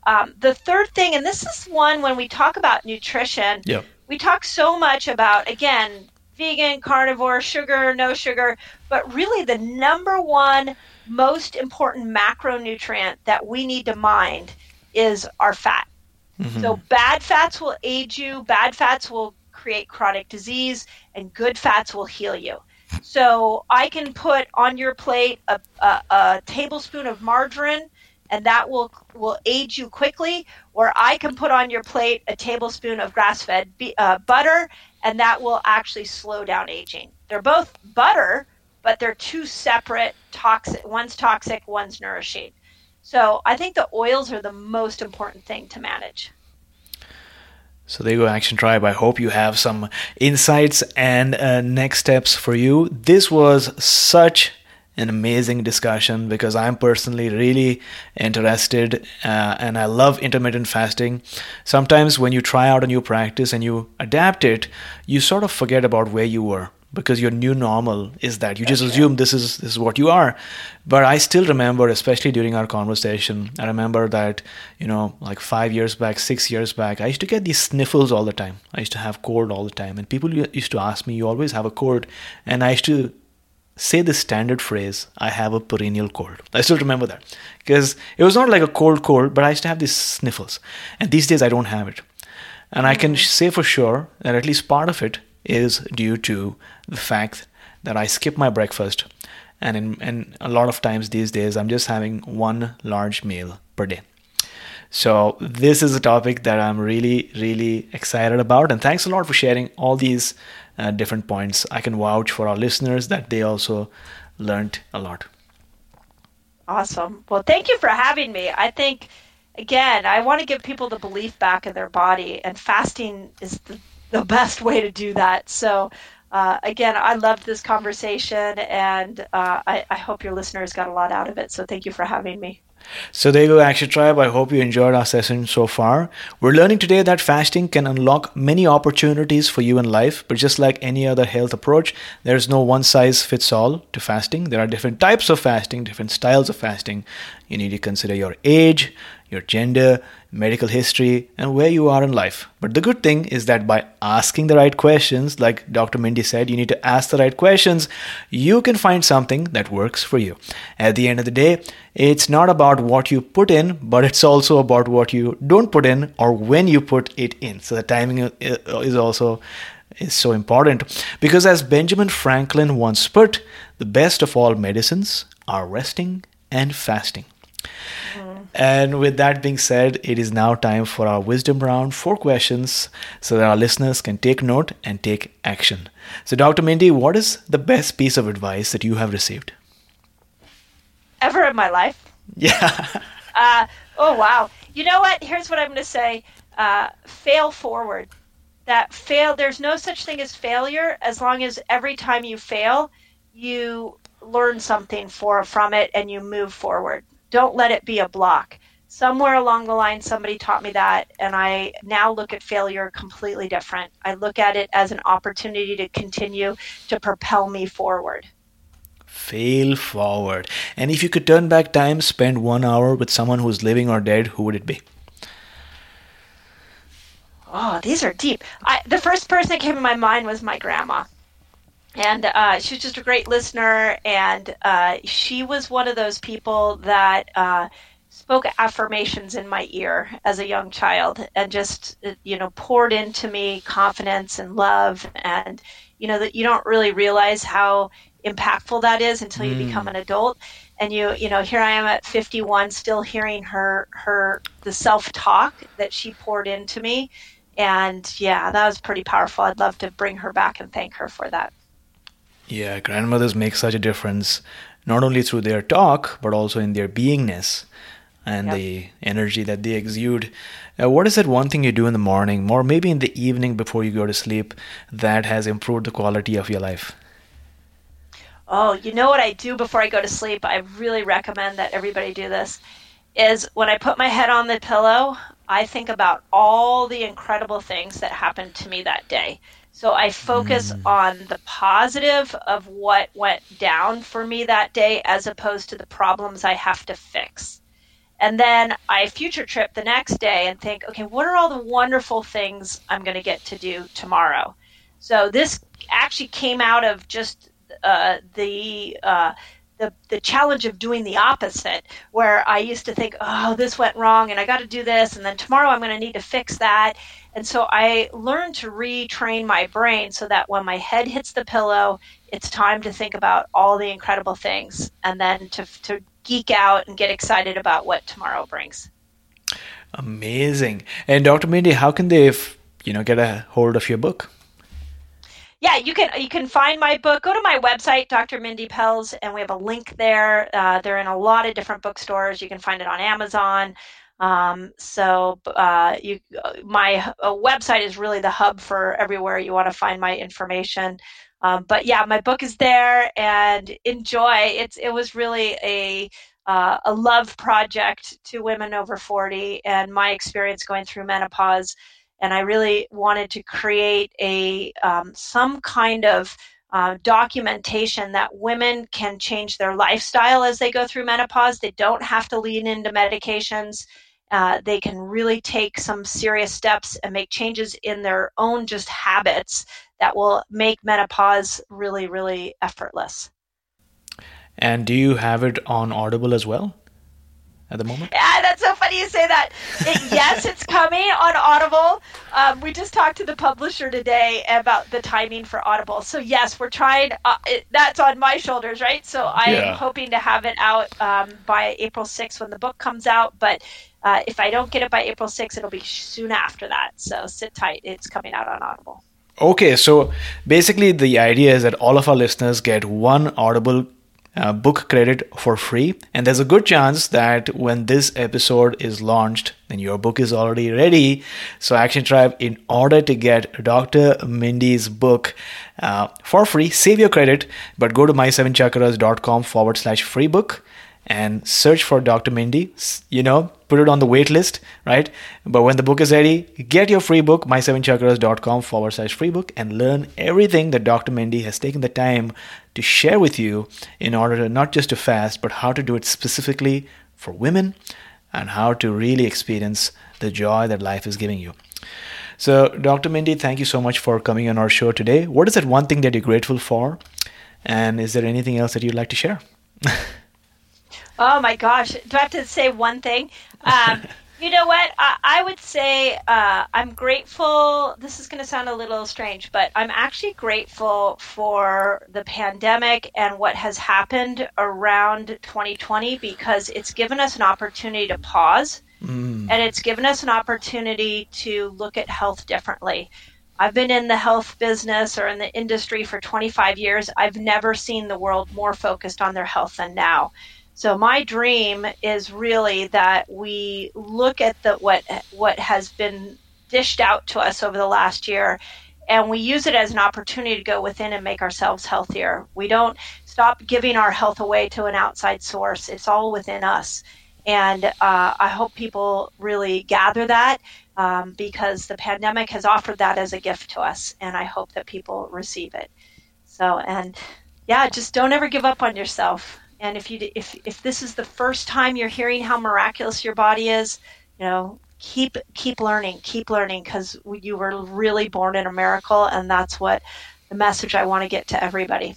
Um, the third thing, and this is one when we talk about nutrition, yep. we talk so much about, again, vegan, carnivore, sugar, no sugar, but really the number one most important macronutrient that we need to mind is our fat. Mm-hmm. So bad fats will age you, bad fats will create chronic disease, and good fats will heal you. So I can put on your plate a, a, a tablespoon of margarine, and that will will age you quickly. Or I can put on your plate a tablespoon of grass-fed uh, butter, and that will actually slow down aging. They're both butter, but they're two separate toxic. One's toxic, one's nourishing. So I think the oils are the most important thing to manage. So there you go, Action Tribe. I hope you have some insights and uh, next steps for you. This was such an amazing discussion because I'm personally really interested uh, and I love intermittent fasting. Sometimes when you try out a new practice and you adapt it, you sort of forget about where you were because your new normal is that. You just assume this is this is what you are. But i still remember especially during our conversation i remember that you know like 5 years back 6 years back i used to get these sniffles all the time. I used to have cold all the time. And people used to ask me you always have a cold? And i used to say the standard phrase i have a perennial cold. I still remember that. Because it was not like a cold cold but i used to have these sniffles. And these days i don't have it. And i can mm. say for sure that at least part of it is due to the fact that I skip my breakfast. And, in, and a lot of times these days, I'm just having one large meal per day. So, this is a topic that I'm really, really excited about. And thanks a lot for sharing all these uh, different points. I can vouch for our listeners that they also learned a lot. Awesome. Well, thank you for having me. I think, again, I want to give people the belief back in their body, and fasting is the the best way to do that. So, uh, again, I loved this conversation, and uh, I, I, hope your listeners got a lot out of it. So, thank you for having me. So, there you go, Action Tribe. I hope you enjoyed our session so far. We're learning today that fasting can unlock many opportunities for you in life, but just like any other health approach, there's no one size fits all to fasting. There are different types of fasting, different styles of fasting. You need to consider your age, your gender, medical history, and where you are in life. But the good thing is that by asking the right questions, like Dr. Mindy said, you need to ask the right questions, you can find something that works for you. At the end of the day, it's not about what you put in, but it's also about what you don't put in or when you put it in. So the timing is also is so important because as Benjamin Franklin once put, the best of all medicines are resting and fasting. And with that being said, it is now time for our wisdom round, four questions, so that our listeners can take note and take action. So, Dr. Mindy, what is the best piece of advice that you have received? Ever in my life? Yeah. *laughs* uh, oh, wow. You know what? Here's what I'm going to say uh, fail forward. That fail, there's no such thing as failure as long as every time you fail, you learn something for from it and you move forward don't let it be a block. Somewhere along the line, somebody taught me that, and I now look at failure completely different. I look at it as an opportunity to continue to propel me forward. Fail forward. And if you could turn back time, spend one hour with someone who's living or dead, who would it be? Oh, these are deep. I, the first person that came to my mind was my grandma and uh, she was just a great listener. And uh, she was one of those people that uh, spoke affirmations in my ear as a young child and just you know poured into me confidence and love. And you know that you don't really realize how impactful that is until you mm. become an adult. And you you know here i am at 51 still hearing her her the self-talk that she poured into me. And yeah that was pretty powerful. I'd love to bring her back and thank her for that yeah, grandmothers make such a difference, not only through their talk, but also in their beingness and yep. the energy that they exude. Uh, what is that one thing you do in the morning, or maybe in the evening before you go to sleep, that has improved the quality of your life? Oh, you know what I do before I go to sleep? I really recommend that everybody do this. Is when I put my head on the pillow, I think about all the incredible things that happened to me that day. So I focus mm. on the positive of what went down for me that day as opposed to the problems I have to fix. And then I future trip the next day and think, okay, what are all the wonderful things I'm going to get to do tomorrow? So this actually came out of just uh, the uh, the the challenge of doing the opposite, where I used to think, oh, this went wrong, and I got to do this, and then tomorrow I'm going to need to fix that, and so I learned to retrain my brain so that when my head hits the pillow, it's time to think about all the incredible things and then to, to geek out and get excited about what tomorrow brings. Amazing. And Dr. Mindy, how can they, you know, get a hold of your book? Yeah, you can you can find my book. Go to my website, Dr. Mindy Pelz, and we have a link there. Uh, they're in a lot of different bookstores. You can find it on Amazon. Um, so uh, you, my uh, website is really the hub for everywhere you want to find my information. Um, but yeah, my book is there, and enjoy. It's it was really a uh, a love project to women over 40 and my experience going through menopause and i really wanted to create a um, some kind of uh, documentation that women can change their lifestyle as they go through menopause. They don't have to lean into medications. Uh, they can really take some serious steps and make changes in their own just habits that will make menopause really, really effortless. And do you have it on Audible as well? At the moment? Yeah, that's so funny you say that. It, yes, it's coming on Audible. Um, we just talked to the publisher today about the timing for Audible. So yes, we're trying. Uh, it, that's on my shoulders, right? So I'm yeah. hoping to have it out um, by April 6th when the book comes out. But uh, if I don't get it by April 6th, it'll be soon after that. So sit tight. It's coming out on Audible. Okay, so basically the idea is that all of our listeners get one Audible uh, book credit for free. And there's a good chance that when this episode is launched, then your book is already ready. So, Action Tribe, in order to get Dr. Mindy's book uh, for free, save your credit, but go to my7chakras.com forward slash free book and search for Dr. Mindy. You know, put it on the wait list, right? But when the book is ready, get your free book, my7chakras.com forward slash free book, and learn everything that Dr. Mindy has taken the time to share with you in order to not just to fast, but how to do it specifically for women and how to really experience the joy that life is giving you. So, Dr. Mindy, thank you so much for coming on our show today. What is that one thing that you're grateful for? And is there anything else that you'd like to share? *laughs* Oh my gosh! Do I have to say one thing? Um, *laughs* you know what? I, I would say uh, I'm grateful. This is going to sound a little strange, but I'm actually grateful for the pandemic and what has happened around 2020 because it's given us an opportunity to pause mm. and it's given us an opportunity to look at health differently. I've been in the health business or in the industry for 25 years. I've never seen the world more focused on their health than now. So my dream is really that we look at the what what has been dished out to us over the last year and we use it as an opportunity to go within and make ourselves healthier. We don't stop giving our health away to an outside source. It's all within us. And uh, I hope people really gather that um, because the pandemic has offered that as a gift to us. And I hope that people receive it. So, and yeah, just don't ever give up on yourself. And if you if if this is the first time you're hearing how miraculous your body is, you know, keep keep learning, keep learning because you were really born in a miracle, and that's what the message I want to get to everybody.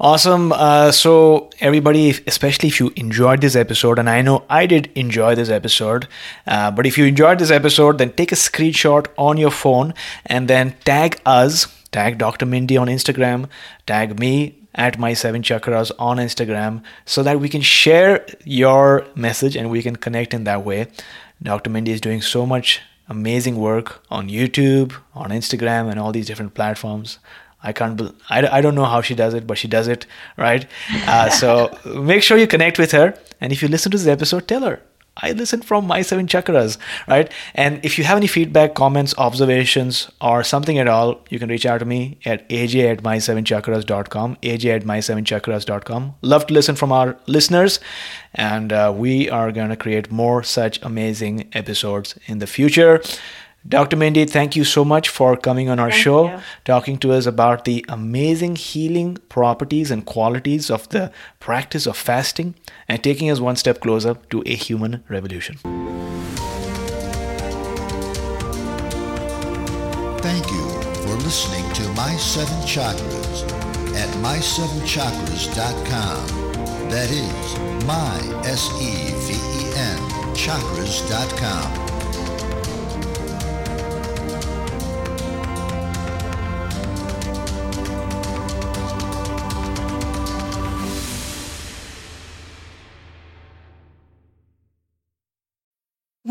Awesome. Uh, so, everybody, especially if you enjoyed this episode, and I know I did enjoy this episode, uh, but if you enjoyed this episode, then take a screenshot on your phone and then tag us, tag Dr. Mindy on Instagram, tag me at my seven chakras on Instagram so that we can share your message and we can connect in that way. Dr. Mindy is doing so much amazing work on YouTube, on Instagram, and all these different platforms. I can't. Be, I, I don't know how she does it, but she does it right. Uh, so *laughs* make sure you connect with her, and if you listen to this episode, tell her I listen from my seven chakras, right? And if you have any feedback, comments, observations, or something at all, you can reach out to me at aj at my7chakras.com, aj at my7chakras.com. Love to listen from our listeners, and uh, we are going to create more such amazing episodes in the future. Dr. Mindy, thank you so much for coming on our thank show, you. talking to us about the amazing healing properties and qualities of the practice of fasting and taking us one step closer to a human revolution. Thank you for listening to My Seven Chakras at my7chakras.com. That is my S E V E N chakras.com.